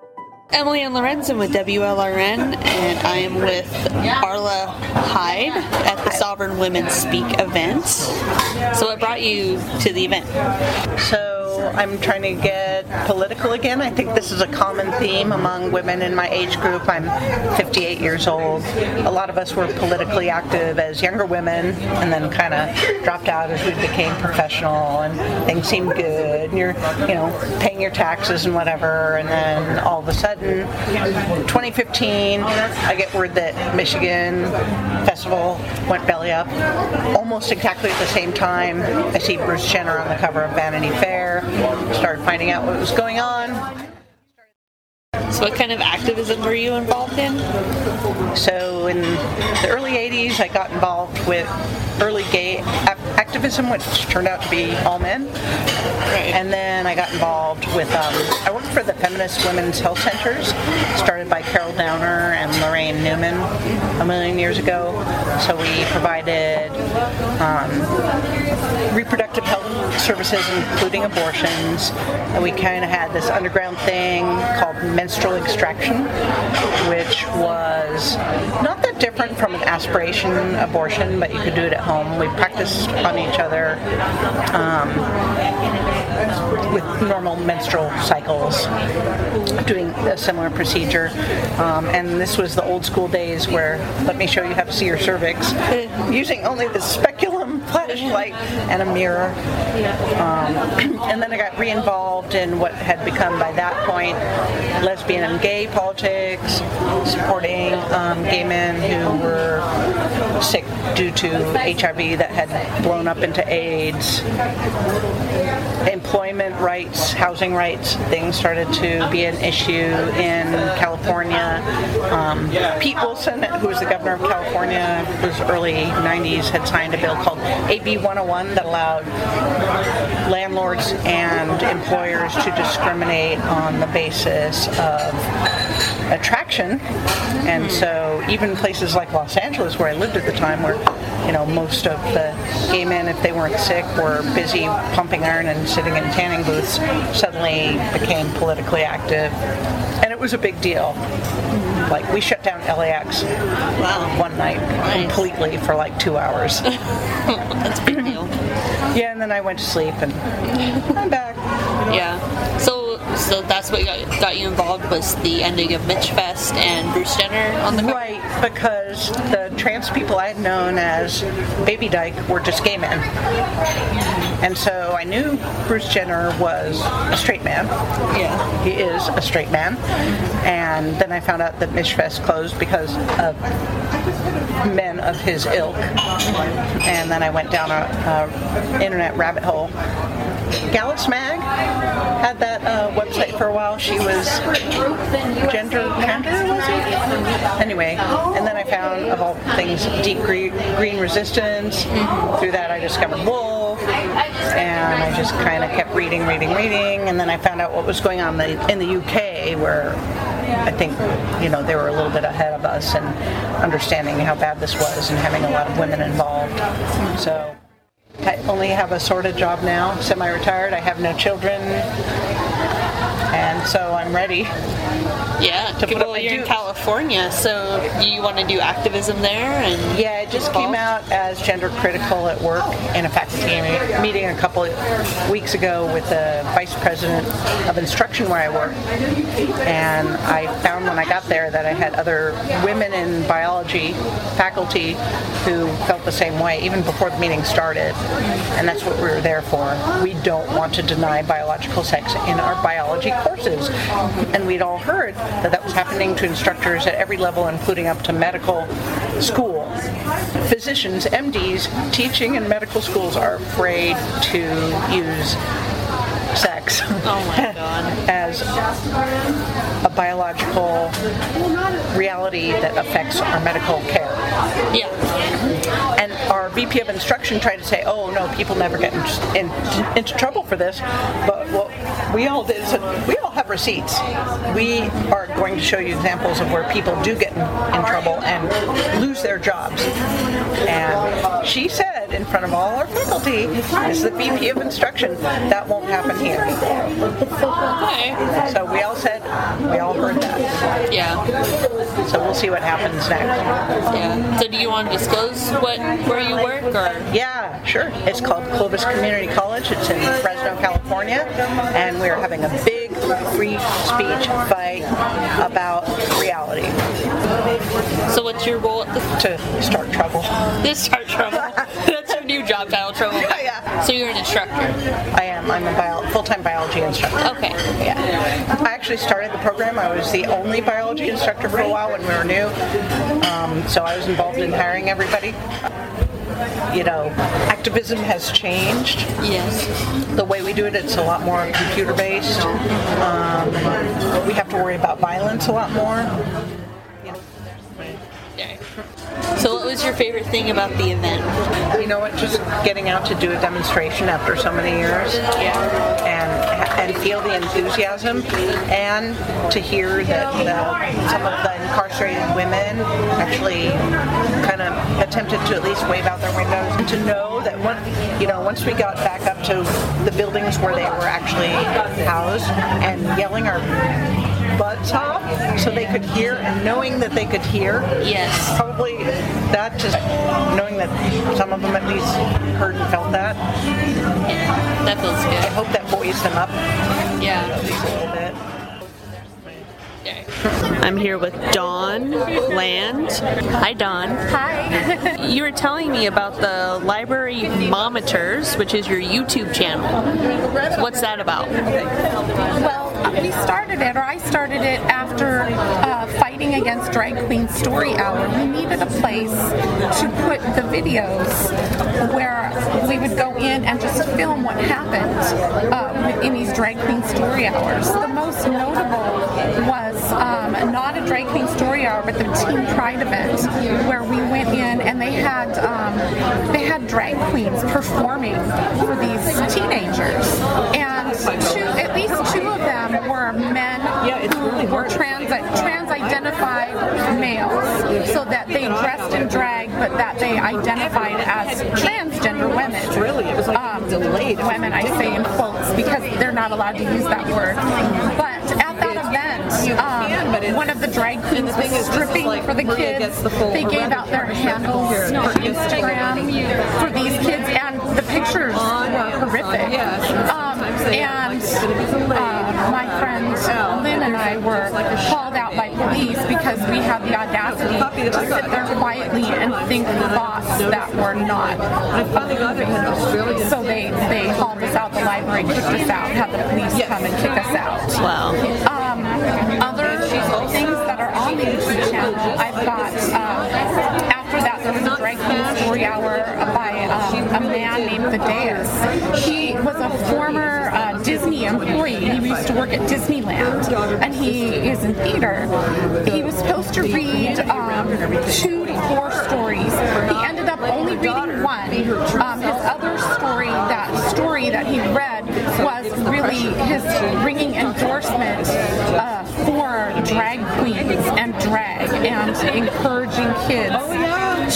Emily Ann Lorenzen with WLRN, and I am with Arla Hyde at the Sovereign Women Speak event. So, what brought you to the event? So I'm trying to get political again. I think this is a common theme among women in my age group. I'm 58 years old. A lot of us were politically active as younger women and then kind of dropped out as we became professional and things seemed good. And you're, you know, paying your taxes and whatever. And then all of a sudden, 2015, I get word that Michigan Festival went belly up. Almost exactly at the same time, I see Bruce Jenner on the cover of Vanity Fair. Started finding out what was going on. So, what kind of activism were you involved in? So in the early 80s, I got involved with early gay ac- activism, which turned out to be all men. And then I got involved with, um, I worked for the Feminist Women's Health Centers, started by Carol Downer and Lorraine Newman a million years ago. So we provided um, reproductive health services, including abortions. And we kind of had this underground thing called menstrual extraction, which was not that different from an aspiration abortion, but you could do it at home. We practiced on each other um, with normal menstrual cycles, doing a similar procedure. Um, and this was the old school days where let me show you how to see your cervix, using only the speculum flashlight and a mirror. Um, and then I got re-involved in what had become by that point lesbian and gay politics, supporting um, gay men who were sick due to HIV that had blown up into AIDS. Employment rights, housing rights, things started to be an issue in California. Um, Pete Wilson, who was the governor of California, whose early 90s had signed a bill called AB 101 that allowed landlords and employers to discriminate on the basis of attraction. And so even places like Los Angeles, where I lived at the time, where you know most of the gay men, if they weren't sick, were busy pumping iron and sitting in tanning booths, suddenly became politically active, and it was a big deal. Like we shut down LAX one night completely for like two hours. That's a big deal. Yeah, and then I went to sleep and I'm back. Yeah. So, so that's what got, got you involved was the ending of Michfest and Bruce Jenner on the cover? Right, because the trans people I had known as Baby Dyke were just gay men. And so I knew Bruce Jenner was a straight man. Yeah. He is a straight man. And then I found out that Michfest closed because of men of his ilk. And then I went down a, a internet rabbit hole. Gallus Mag had that uh, website for a while. She was gender gender was it? Anyway, and then I found of all things deep green, green resistance. Through that, I discovered WoLF, and I just kind of kept reading, reading, reading, and then I found out what was going on in the UK, where I think you know they were a little bit ahead of us in understanding how bad this was and having a lot of women involved. So. I only have a sort of job now, semi-retired. I have no children, and so I'm ready. Yeah. To well, you're in. California, so you want to do activism there? And Yeah, it just came out as gender critical at work in a faculty me- meeting a couple of weeks ago with the vice president of instruction where I work. And I found when I got there that I had other women in biology faculty who felt the same way even before the meeting started. And that's what we were there for. We don't want to deny biological sex in our biology courses. And we'd all heard that that was happening to instructors at every level, including up to medical school. Physicians, MDs, teaching in medical schools are afraid to use sex oh my god. as a biological reality that affects our medical care. Yeah. And our VP of instruction tried to say, "Oh no, people never get in, in, into trouble for this," but what we all did is we all have receipts. We are going to show you examples of where people do get in, in trouble and lose their jobs. And she said in front of all our faculty, as the VP of instruction, that won't happen here. Okay. So we all said, we all heard that. Yeah. So we'll see what happens next. Yeah. So do you want to disclose what where you work or? Yeah, sure. It's called Clovis Community College. It's in Fresno, California, and we're having a big free speech fight about reality So what's your role at the to start trouble. this start trouble? That's your new job title, trouble. Yeah, yeah. So you're an instructor. I am. I'm a bio- full-time biology instructor. Okay. Yeah. I actually started the program. I was the only biology instructor for a while when we were new. Um, so I was involved in hiring everybody. You know, activism has changed. Yes. The way we do it, it's a lot more computer-based. Um, we have to worry about violence a lot more. So what was your favorite thing about the event? You know what? Just getting out to do a demonstration after so many years, and and feel the enthusiasm, and to hear that the, some of the incarcerated women actually kind of attempted to at least wave out their windows, and to know that you know, once we got back up to the buildings where they were actually housed, and yelling our butts off so they could hear, and knowing that they could hear, Yes. probably that just knowing that some of them at least heard and felt that. Yeah. That feels good. I hope that buoys them up Yeah. At least a little bit. Okay. I'm here with Dawn Land. Hi, Dawn. Hi. You were telling me about the Library Mometers, which is your YouTube channel. What's that about? well, we started it, or I started it after uh, fighting against Drag Queen Story Hour. We needed a place to put the videos where we would go in and just film what happened uh, in these Drag Queen Story Hours. The most notable was um, not a Drag Queen Story Hour, but the Teen Pride event, where we went in and they had um, they had drag queens performing for these teenagers, and two, at least two of them were men who were trans trans identified males, so that they dressed in drag, but that they identified as transgender women. Really, it was like Um, delayed. women, I say in quotes because they're not allowed to use that word. But at that event, um, one of the drag queens was stripping for the kids. They gave out their handles for Instagram for these kids, and the pictures were horrific. Um, and uh, my friend Lynn and I were called out by police because we had the audacity to sit there quietly and think thoughts that were not approving. So they, they hauled us out the library, kicked us out, had the police come and kick us out. Wow. Um, other things that are on the YouTube channel, I've got, uh, after that, there was a queen story hour by um, a man named Thaddeus. He was a former uh, Disney employee. He used to work at Disneyland, and he is in theater. He was supposed to read um, two to four stories. He ended up only reading one. Um, his other story, that story that he read, really his ringing endorsement uh, for drag queens and drag and encouraging kids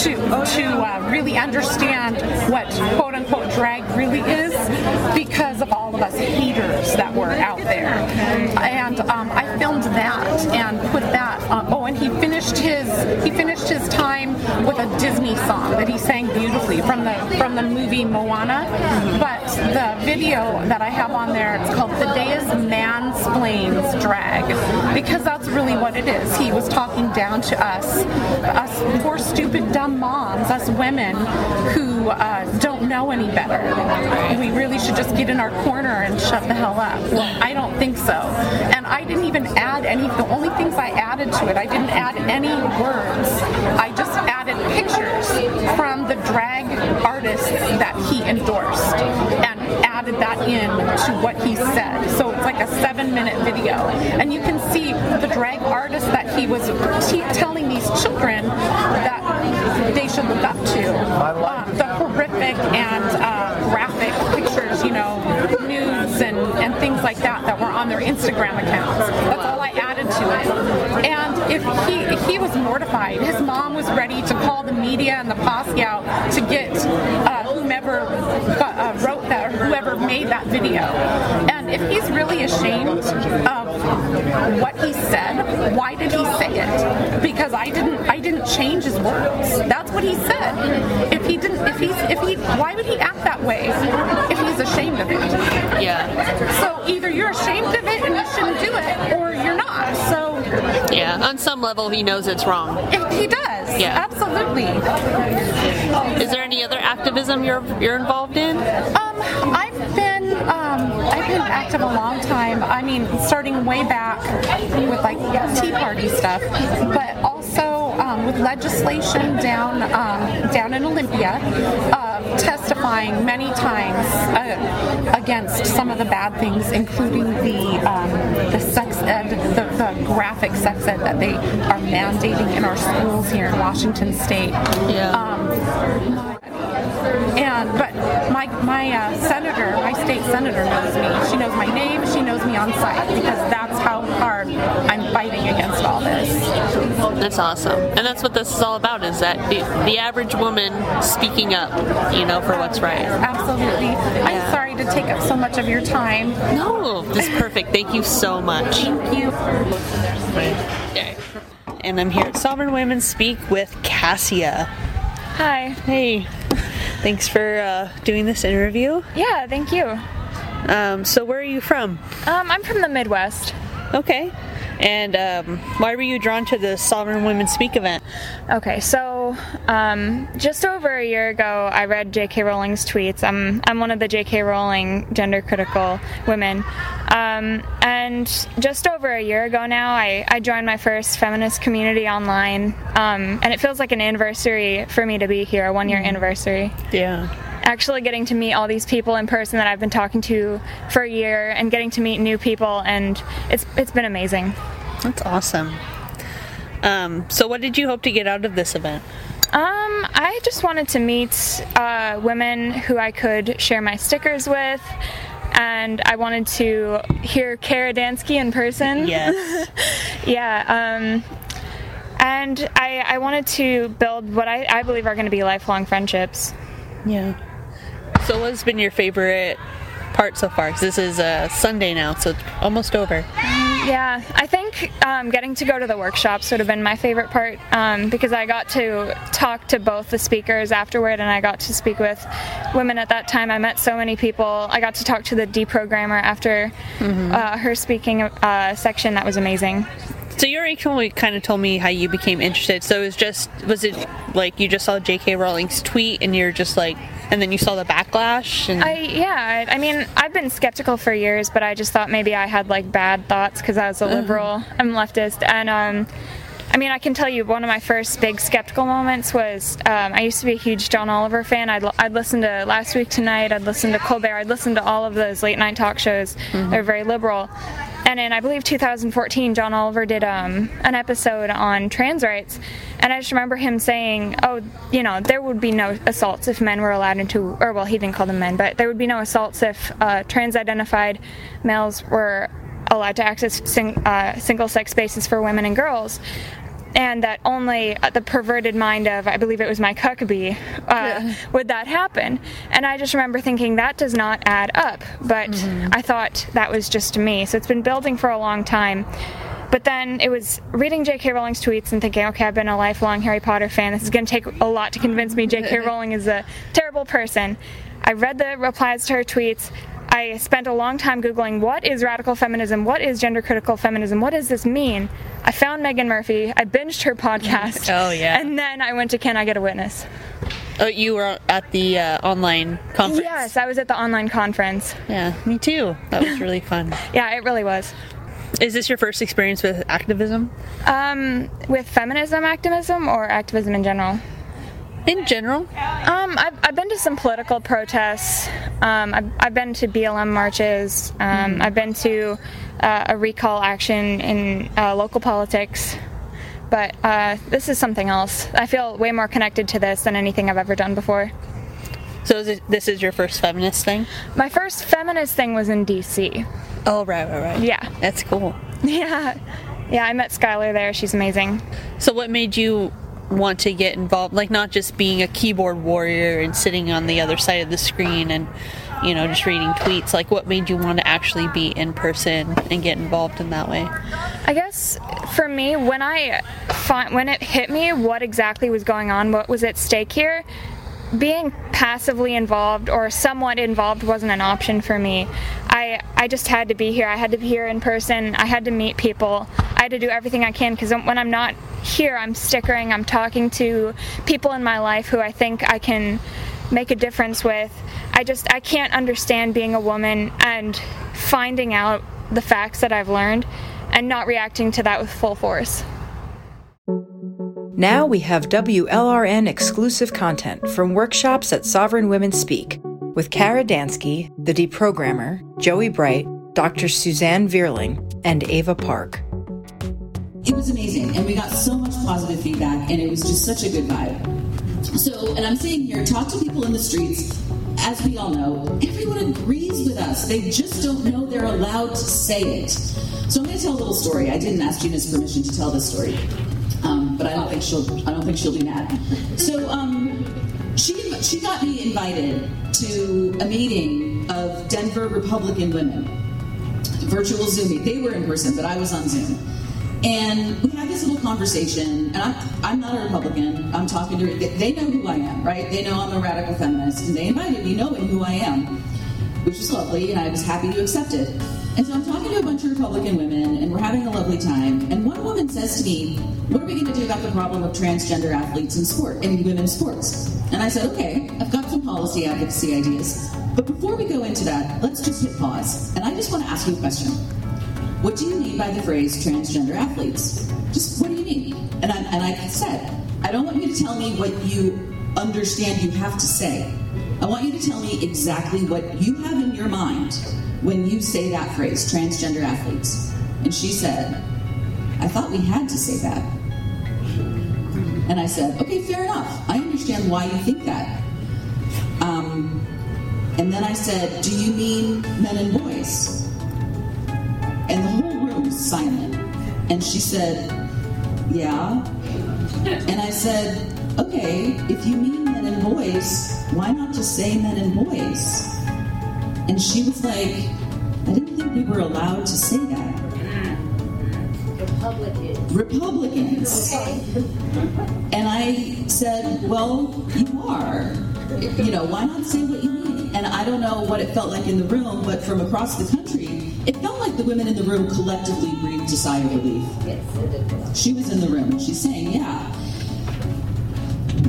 to to uh, really understand what quote unquote drag really is because of all of us haters that were out there. And um, I filmed that and put that. On, oh, and he finished his he finished his time with a Disney song that he sang beautifully from the from the movie Moana. But the video that I have on there, it's called Thaddeus Mansplains Drag because that's really what it is. He was talking down to us, us poor stupid dumb moms, us women who uh, don't know any better. We really should just get in our corner and shut the hell up. Well, I don't think so. And I didn't even add any. The only things I added to it, I didn't add any words. I just added pictures from the drag artists that he endorsed and added that in to what he said. So it's like a seven minute video. And you can see the drag artist that he was te- telling these children that they should look up to. Um, the horrific and uh, graphic pictures, you know, nudes and, and things like that that were on their Instagram accounts. That's all I added to it. And if he he was mortified, his mom was ready to call the media and the posse out to get uh, whomever uh, wrote that or whoever made that video. And if he's really ashamed of what he said, why did he say it? Because I didn't I didn't change his words. That's what he said. If he didn't if he's if he why would he act that way if he's ashamed of it? Yeah. So either you're ashamed of it and you shouldn't do it or you're not. So Yeah. On some level, he knows it's wrong. he does. Yeah. Absolutely. Is there any other activism you're you're involved in? Um, I've been um, I've been active a long time. I mean, starting way back with like Tea Party stuff, but also um, with legislation down um, down in Olympia, uh, testifying many times uh, against some of the bad things, including the um, the sex ed, the, the graphic sex ed that they are mandating in our schools here in Washington State. Yeah. Um, and but my my uh, senator, my state senator knows me. She knows my name. She knows me on sight because that's how hard I'm fighting against all this. That's awesome. And that's what this is all about is that the, the average woman speaking up, you know, for what's right. Absolutely. I'm sorry to take up so much of your time. No, this is perfect. Thank you so much. Thank you. And I'm here at Sovereign Women Speak with Cassia. Hi. Hey. Thanks for uh, doing this interview. Yeah, thank you. Um, so, where are you from? Um, I'm from the Midwest. Okay. And um, why were you drawn to the Sovereign Women Speak event? Okay, so um, just over a year ago, I read J.K. Rowling's tweets. I'm I'm one of the J.K. Rowling gender critical women, um, and just over a year ago now, I, I joined my first feminist community online, um, and it feels like an anniversary for me to be here, a one year anniversary. Yeah. Actually, getting to meet all these people in person that I've been talking to for a year, and getting to meet new people, and it's it's been amazing. That's awesome. Um, so, what did you hope to get out of this event? Um, I just wanted to meet uh, women who I could share my stickers with, and I wanted to hear Kara Dansky in person. Yes. yeah. Um, and I, I wanted to build what I, I believe are going to be lifelong friendships. Yeah. So, what's been your favorite part so far? 'Cause this is uh, Sunday now, so it's almost over. Yeah, I think um, getting to go to the workshops would have been my favorite part um, because I got to talk to both the speakers afterward and I got to speak with women at that time. I met so many people. I got to talk to the deprogrammer after uh, her speaking uh, section. That was amazing. So you already kind of told me how you became interested. So it was just was it like you just saw J.K. Rowling's tweet and you're just like, and then you saw the backlash and I yeah, I, I mean, I've been skeptical for years, but I just thought maybe I had like bad thoughts because I was a liberal. I'm leftist, and um, I mean, I can tell you one of my first big skeptical moments was um, I used to be a huge John Oliver fan. I'd, I'd listen to Last Week Tonight, I'd listen to Colbert, I'd listen to all of those late night talk shows. They're very liberal. And in, I believe, 2014, John Oliver did um, an episode on trans rights. And I just remember him saying, oh, you know, there would be no assaults if men were allowed into, or well, he didn't call them men, but there would be no assaults if uh, trans identified males were allowed to access sing, uh, single sex spaces for women and girls. And that only uh, the perverted mind of, I believe it was Mike Huckabee, uh, would that happen. And I just remember thinking that does not add up. But I thought that was just me. So it's been building for a long time. But then it was reading J.K. Rowling's tweets and thinking, okay, I've been a lifelong Harry Potter fan. This is going to take a lot to convince me J.K. Rowling is a terrible person. I read the replies to her tweets. I spent a long time Googling what is radical feminism? What is gender critical feminism? What does this mean? I found Meghan Murphy. I binged her podcast. Oh, yeah. And then I went to Can I Get a Witness? oh, you were at the uh, online conference. Yes, I was at the online conference. Yeah, me too. That was really fun. Yeah, it really was. Is this your first experience with activism? Um, with feminism activism or activism in general? In general? Um, I've, I've been to some political protests. Um, I've, I've been to BLM marches. Um, I've been to uh, a recall action in uh, local politics. But uh, this is something else. I feel way more connected to this than anything I've ever done before. So is it, this is your first feminist thing? My first feminist thing was in DC. Oh, right, right, right. Yeah. That's cool. Yeah. Yeah, I met Skylar there. She's amazing. So what made you want to get involved? Like not just being a keyboard warrior and sitting on the other side of the screen and you know just reading tweets. Like what made you want to actually be in person and get involved in that way? I guess for me, when I when it hit me what exactly was going on, what was at stake here, being passively involved or somewhat involved wasn't an option for me. I I just had to be here. I had to be here in person. I had to meet people. I had to do everything I can because when I'm not here, I'm stickering. I'm talking to people in my life who I think I can make a difference with. I just I can't understand being a woman and finding out the facts that I've learned and not reacting to that with full force. Now we have WLRN exclusive content from workshops at Sovereign Women Speak with Kara Dansky, the deprogrammer, Joey Bright, Dr. Suzanne Vierling, and Ava Park. It was amazing, and we got so much positive feedback, and it was just such a good vibe. So, and I'm saying here, talk to people in the streets. As we all know, everyone agrees with us. They just don't know they're allowed to say it. So I'm going to tell a little story. I didn't ask Gina's permission to tell this story, um, but I don't think she'll. I don't think she'll be mad. So um, she she got me invited to a meeting of Denver Republican women, virtual Zoom. They were in person, but I was on Zoom. And we had this little conversation, and I'm, I'm not a Republican. I'm talking to, they, they know who I am, right? They know I'm a radical feminist, and they invited me knowing who I am, which was lovely, and I was happy to accept it. And so I'm talking to a bunch of Republican women, and we're having a lovely time. And one woman says to me, What are we going to do about the problem of transgender athletes in sport, in women's sports? And I said, Okay, I've got some policy advocacy ideas. But before we go into that, let's just hit pause. And I just want to ask you a question. What do you mean by the phrase transgender athletes? Just what do you mean? And I, and I said, I don't want you to tell me what you understand you have to say. I want you to tell me exactly what you have in your mind when you say that phrase, transgender athletes. And she said, I thought we had to say that. And I said, okay, fair enough. I understand why you think that. Um, and then I said, do you mean men and boys? And the whole room was silent. And she said, Yeah. And I said, Okay, if you mean men and boys, why not just say men and boys? And she was like, I didn't think we were allowed to say that. Republicans. Republicans. And I said, Well, you are. You know, why not say what you mean? And I don't know what it felt like in the room, but from across the country, it felt like the women in the room collectively breathed a sigh of relief. Yes. She was in the room and she's saying, Yeah,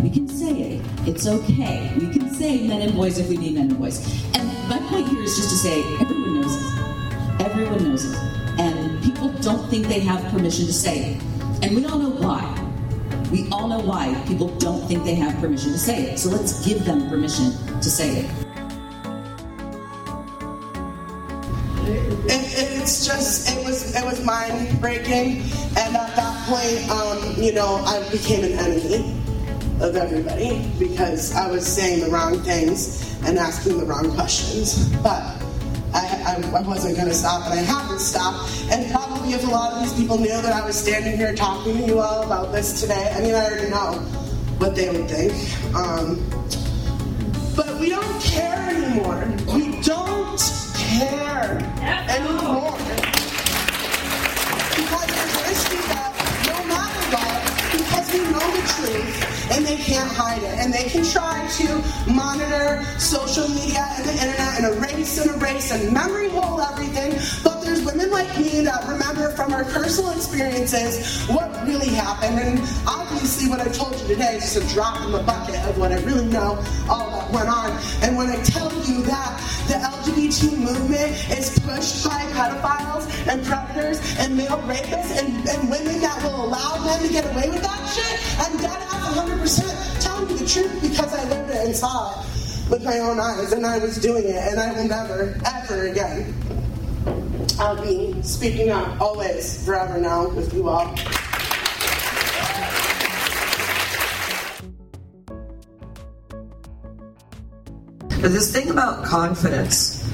we can say it. It's okay. We can say men and boys if we need men and boys. And my point here is just to say everyone knows it. Everyone knows it. And people don't think they have permission to say it. And we all know why. We all know why people don't think they have permission to say it. So let's give them permission to say it. it, it's just it was it was mind breaking and at that point um, you know i became an enemy of everybody because i was saying the wrong things and asking the wrong questions. But I, I, I wasn't going to stop and i haven't stopped. And probably if a lot of these people knew that i was standing here talking to you all about this today i mean i already know what they would think. Um, but we don't care anymore. We don't care anymore. Truth and they can't hide it. And they can try to monitor social media and the internet and erase and erase and memory hole everything. But women like me that remember from our personal experiences what really happened. And obviously what I told you today is just a drop in the bucket of what I really know all that went on. And when I tell you that the LGBT movement is pushed by pedophiles and predators and male rapists and, and women that will allow men to get away with that shit, I'm dead ass 100% telling you the truth because I lived it and saw it. with my own eyes, and I was doing it, and I will never, ever again. I'll be speaking up always, forever now, with you all. But this thing about confidence,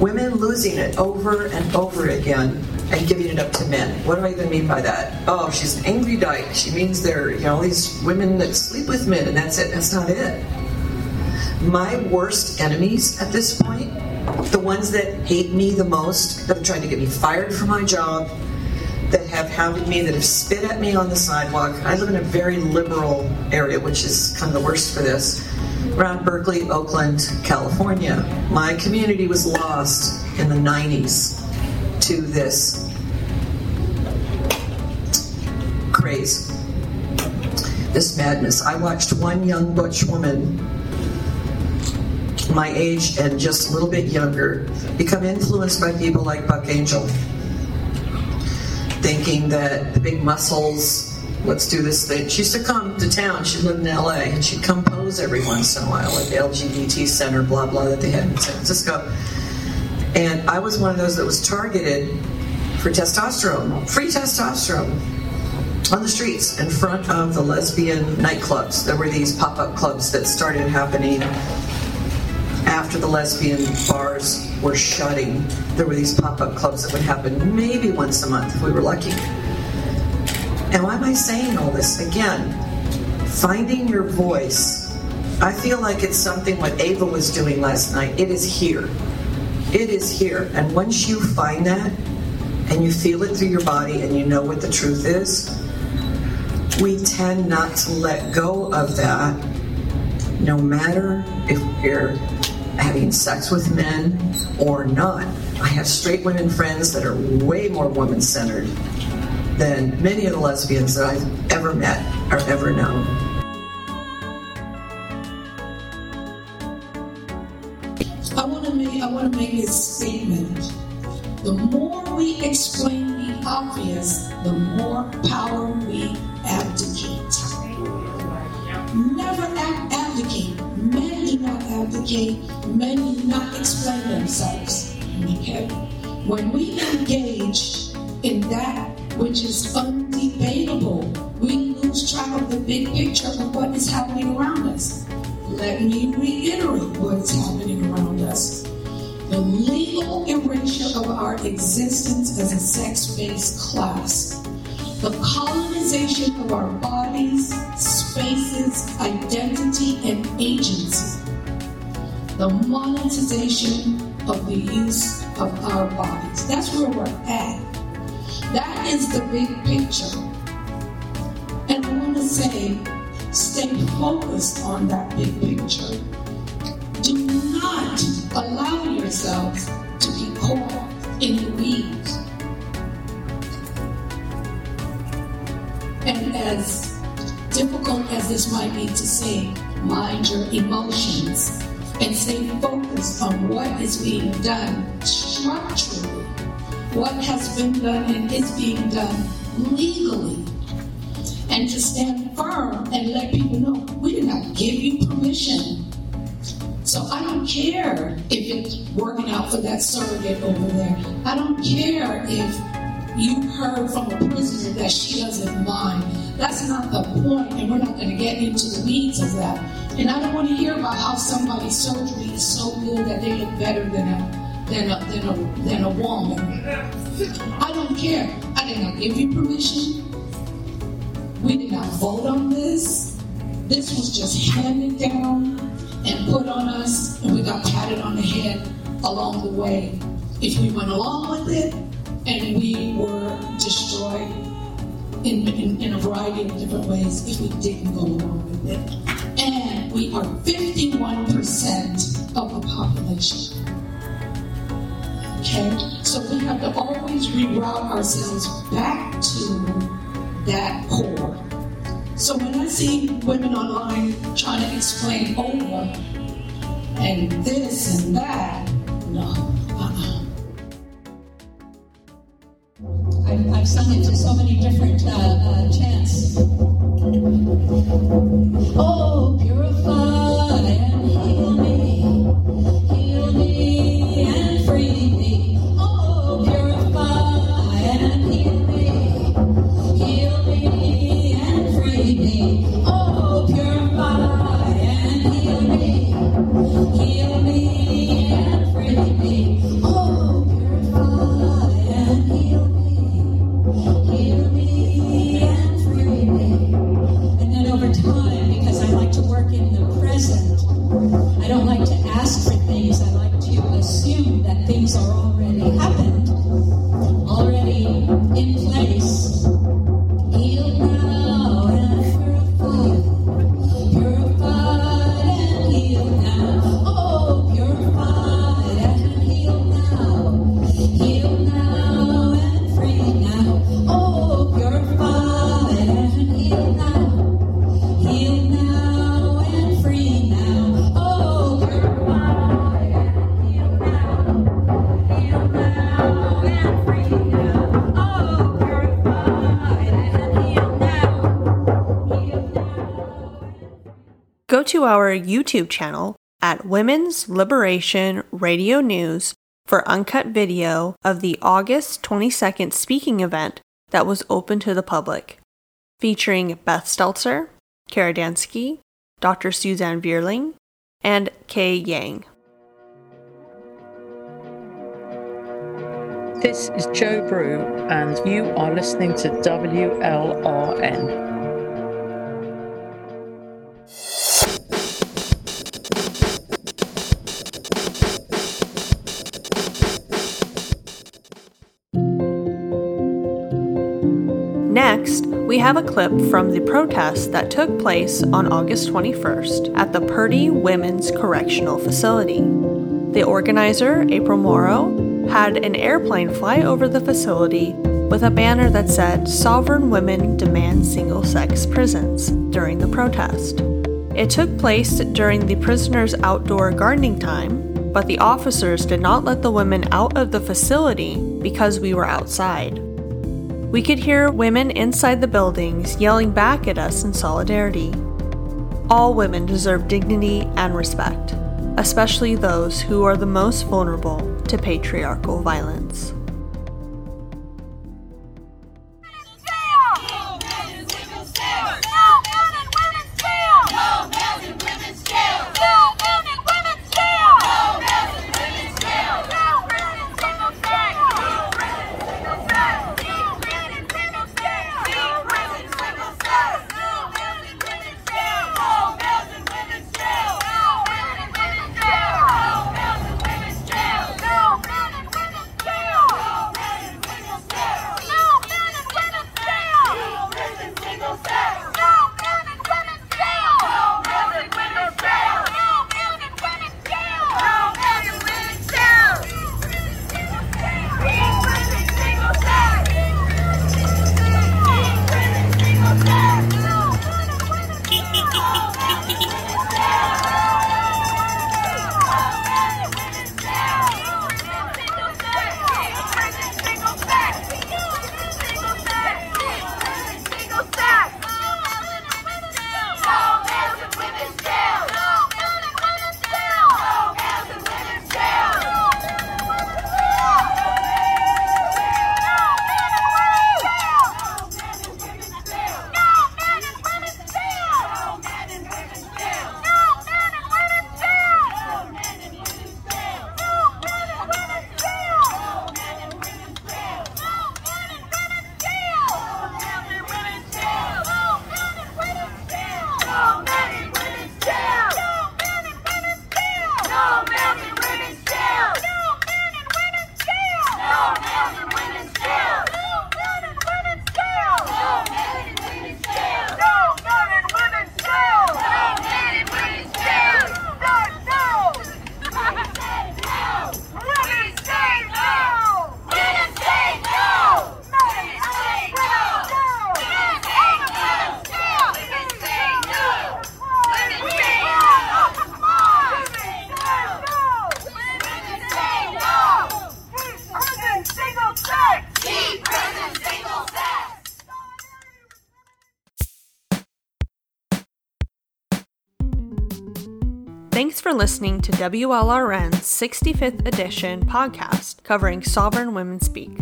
women losing it over and over again and giving it up to men. What do I even mean by that? Oh, she's an angry dyke. She means they're, you know, these women that sleep with men and that's it. That's not it. My worst enemies at this point, the ones that hate me the most, that have tried to get me fired from my job, that have hounded me, that have spit at me on the sidewalk. I live in a very liberal area, which is kind of the worst for this around Berkeley, Oakland, California. My community was lost in the 90s to this craze, this madness. I watched one young butch woman, my age and just a little bit younger, become influenced by people like Buck Angel, thinking that the big muscles let's do this thing. She used to come to town. She lived in LA, and she'd come pose every once in a while at the LGBT center, blah blah, that they had in San Francisco. And I was one of those that was targeted for testosterone, free testosterone, on the streets in front of the lesbian nightclubs. There were these pop-up clubs that started happening after the lesbian bars were shutting. There were these pop-up clubs that would happen maybe once a month if we were lucky. And why am I saying all this? Again, finding your voice. I feel like it's something what Ava was doing last night. It is here. It is here. And once you find that and you feel it through your body and you know what the truth is, we tend not to let go of that no matter if we're having sex with men or not. I have straight women friends that are way more woman centered than many of the lesbians that I've ever met or ever known. I want to make I want to make this statement. The more we explain the obvious, the more Men do not explain themselves. Okay? When we engage in that which is undebatable, we lose track of the big picture of what is happening around us. Let me reiterate what is happening around us. The legal erasure of our existence as a sex based class. The colonization of our bodies, spaces, identity, and agency. The monetization of the use of our bodies. That's where we're at. That is the big picture. And I want to say, stay focused on that big picture. Do not allow yourselves to be caught in the weeds. And as difficult as this might be to say, mind your emotions and stay focused on what is being done structurally, what has been done and is being done legally. And to stand firm and let people know we did not give you permission. So I don't care if it's working out for that surrogate over there. I don't care if you heard from a prisoner that she doesn't mind. That's not the point, and we're not going to get into the weeds of that. And I don't want to hear about how somebody's surgery is so good that they look better than a than a than a than a woman. I don't care. I did not give you permission. We did not vote on this. This was just handed down and put on us, and we got patted on the head along the way. If we went along with it, and we were destroyed in, in, in a variety of different ways if we didn't go along with it. We are 51% of the population. Okay? So we have to always reroute ourselves back to that core. So when I see women online trying to explain over and this and that, no, uh-uh. I've, I've sung it to so many different uh, uh, chants. Oh, Go to our YouTube channel at Women's Liberation Radio News for uncut video of the August 22nd speaking event that was open to the public, featuring Beth Stelzer, Kara Dansky, Dr. Suzanne Vierling, and Kay Yang. This is Joe Brew, and you are listening to WLRN. We have a clip from the protest that took place on August 21st at the Purdy Women's Correctional Facility. The organizer, April Morrow, had an airplane fly over the facility with a banner that said Sovereign Women Demand Single Sex Prisons during the protest. It took place during the prisoners' outdoor gardening time, but the officers did not let the women out of the facility because we were outside. We could hear women inside the buildings yelling back at us in solidarity. All women deserve dignity and respect, especially those who are the most vulnerable to patriarchal violence. Listening to WLRN's 65th edition podcast covering Sovereign Women Speak.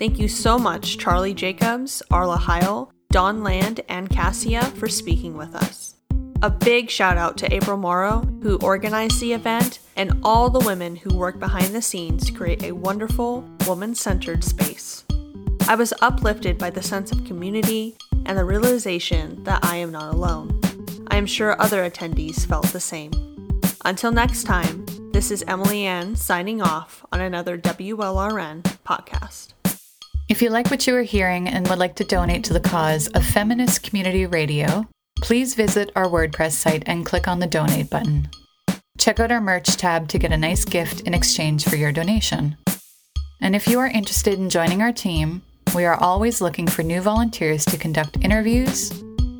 Thank you so much, Charlie Jacobs, Arla Heil, Dawn Land, and Cassia for speaking with us. A big shout out to April Morrow, who organized the event, and all the women who work behind the scenes to create a wonderful, woman centered space. I was uplifted by the sense of community and the realization that I am not alone. I am sure other attendees felt the same. Until next time, this is Emily Ann signing off on another WLRN podcast. If you like what you are hearing and would like to donate to the cause of feminist community radio, please visit our WordPress site and click on the donate button. Check out our merch tab to get a nice gift in exchange for your donation. And if you are interested in joining our team, we are always looking for new volunteers to conduct interviews,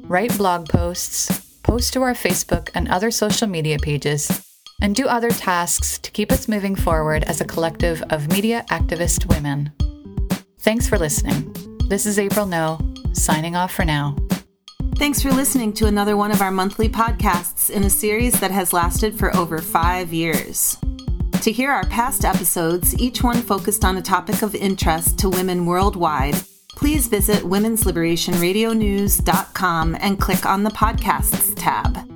write blog posts, post to our Facebook and other social media pages, and do other tasks to keep us moving forward as a collective of media activist women. Thanks for listening. This is April No, signing off for now. Thanks for listening to another one of our monthly podcasts in a series that has lasted for over five years. To hear our past episodes, each one focused on a topic of interest to women worldwide, please visit women'sLiberationRadioNews.com and click on the Podcasts tab.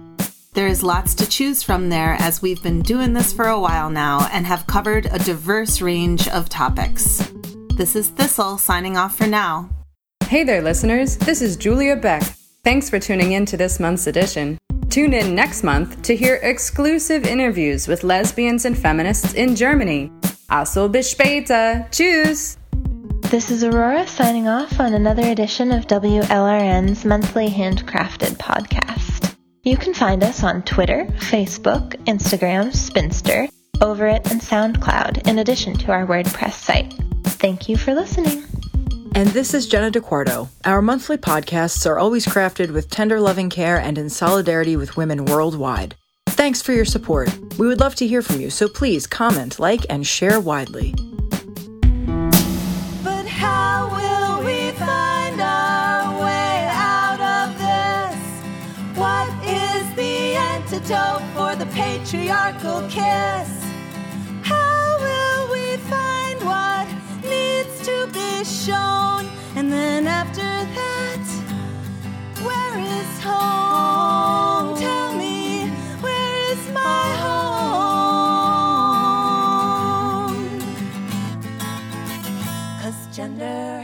There is lots to choose from there as we've been doing this for a while now and have covered a diverse range of topics. This is Thistle signing off for now. Hey there, listeners. This is Julia Beck. Thanks for tuning in to this month's edition. Tune in next month to hear exclusive interviews with lesbians and feminists in Germany. Also bis später. Tschüss. This is Aurora signing off on another edition of WLRN's monthly handcrafted podcast. You can find us on Twitter, Facebook, Instagram, Spinster, Over It, and SoundCloud, in addition to our WordPress site. Thank you for listening. And this is Jenna DeQuarto. Our monthly podcasts are always crafted with tender loving care and in solidarity with women worldwide. Thanks for your support. We would love to hear from you, so please comment, like, and share widely. tiptoe for the patriarchal kiss. How will we find what needs to be shown? And then after that, where is home? Tell me, where is my home? Cause gender.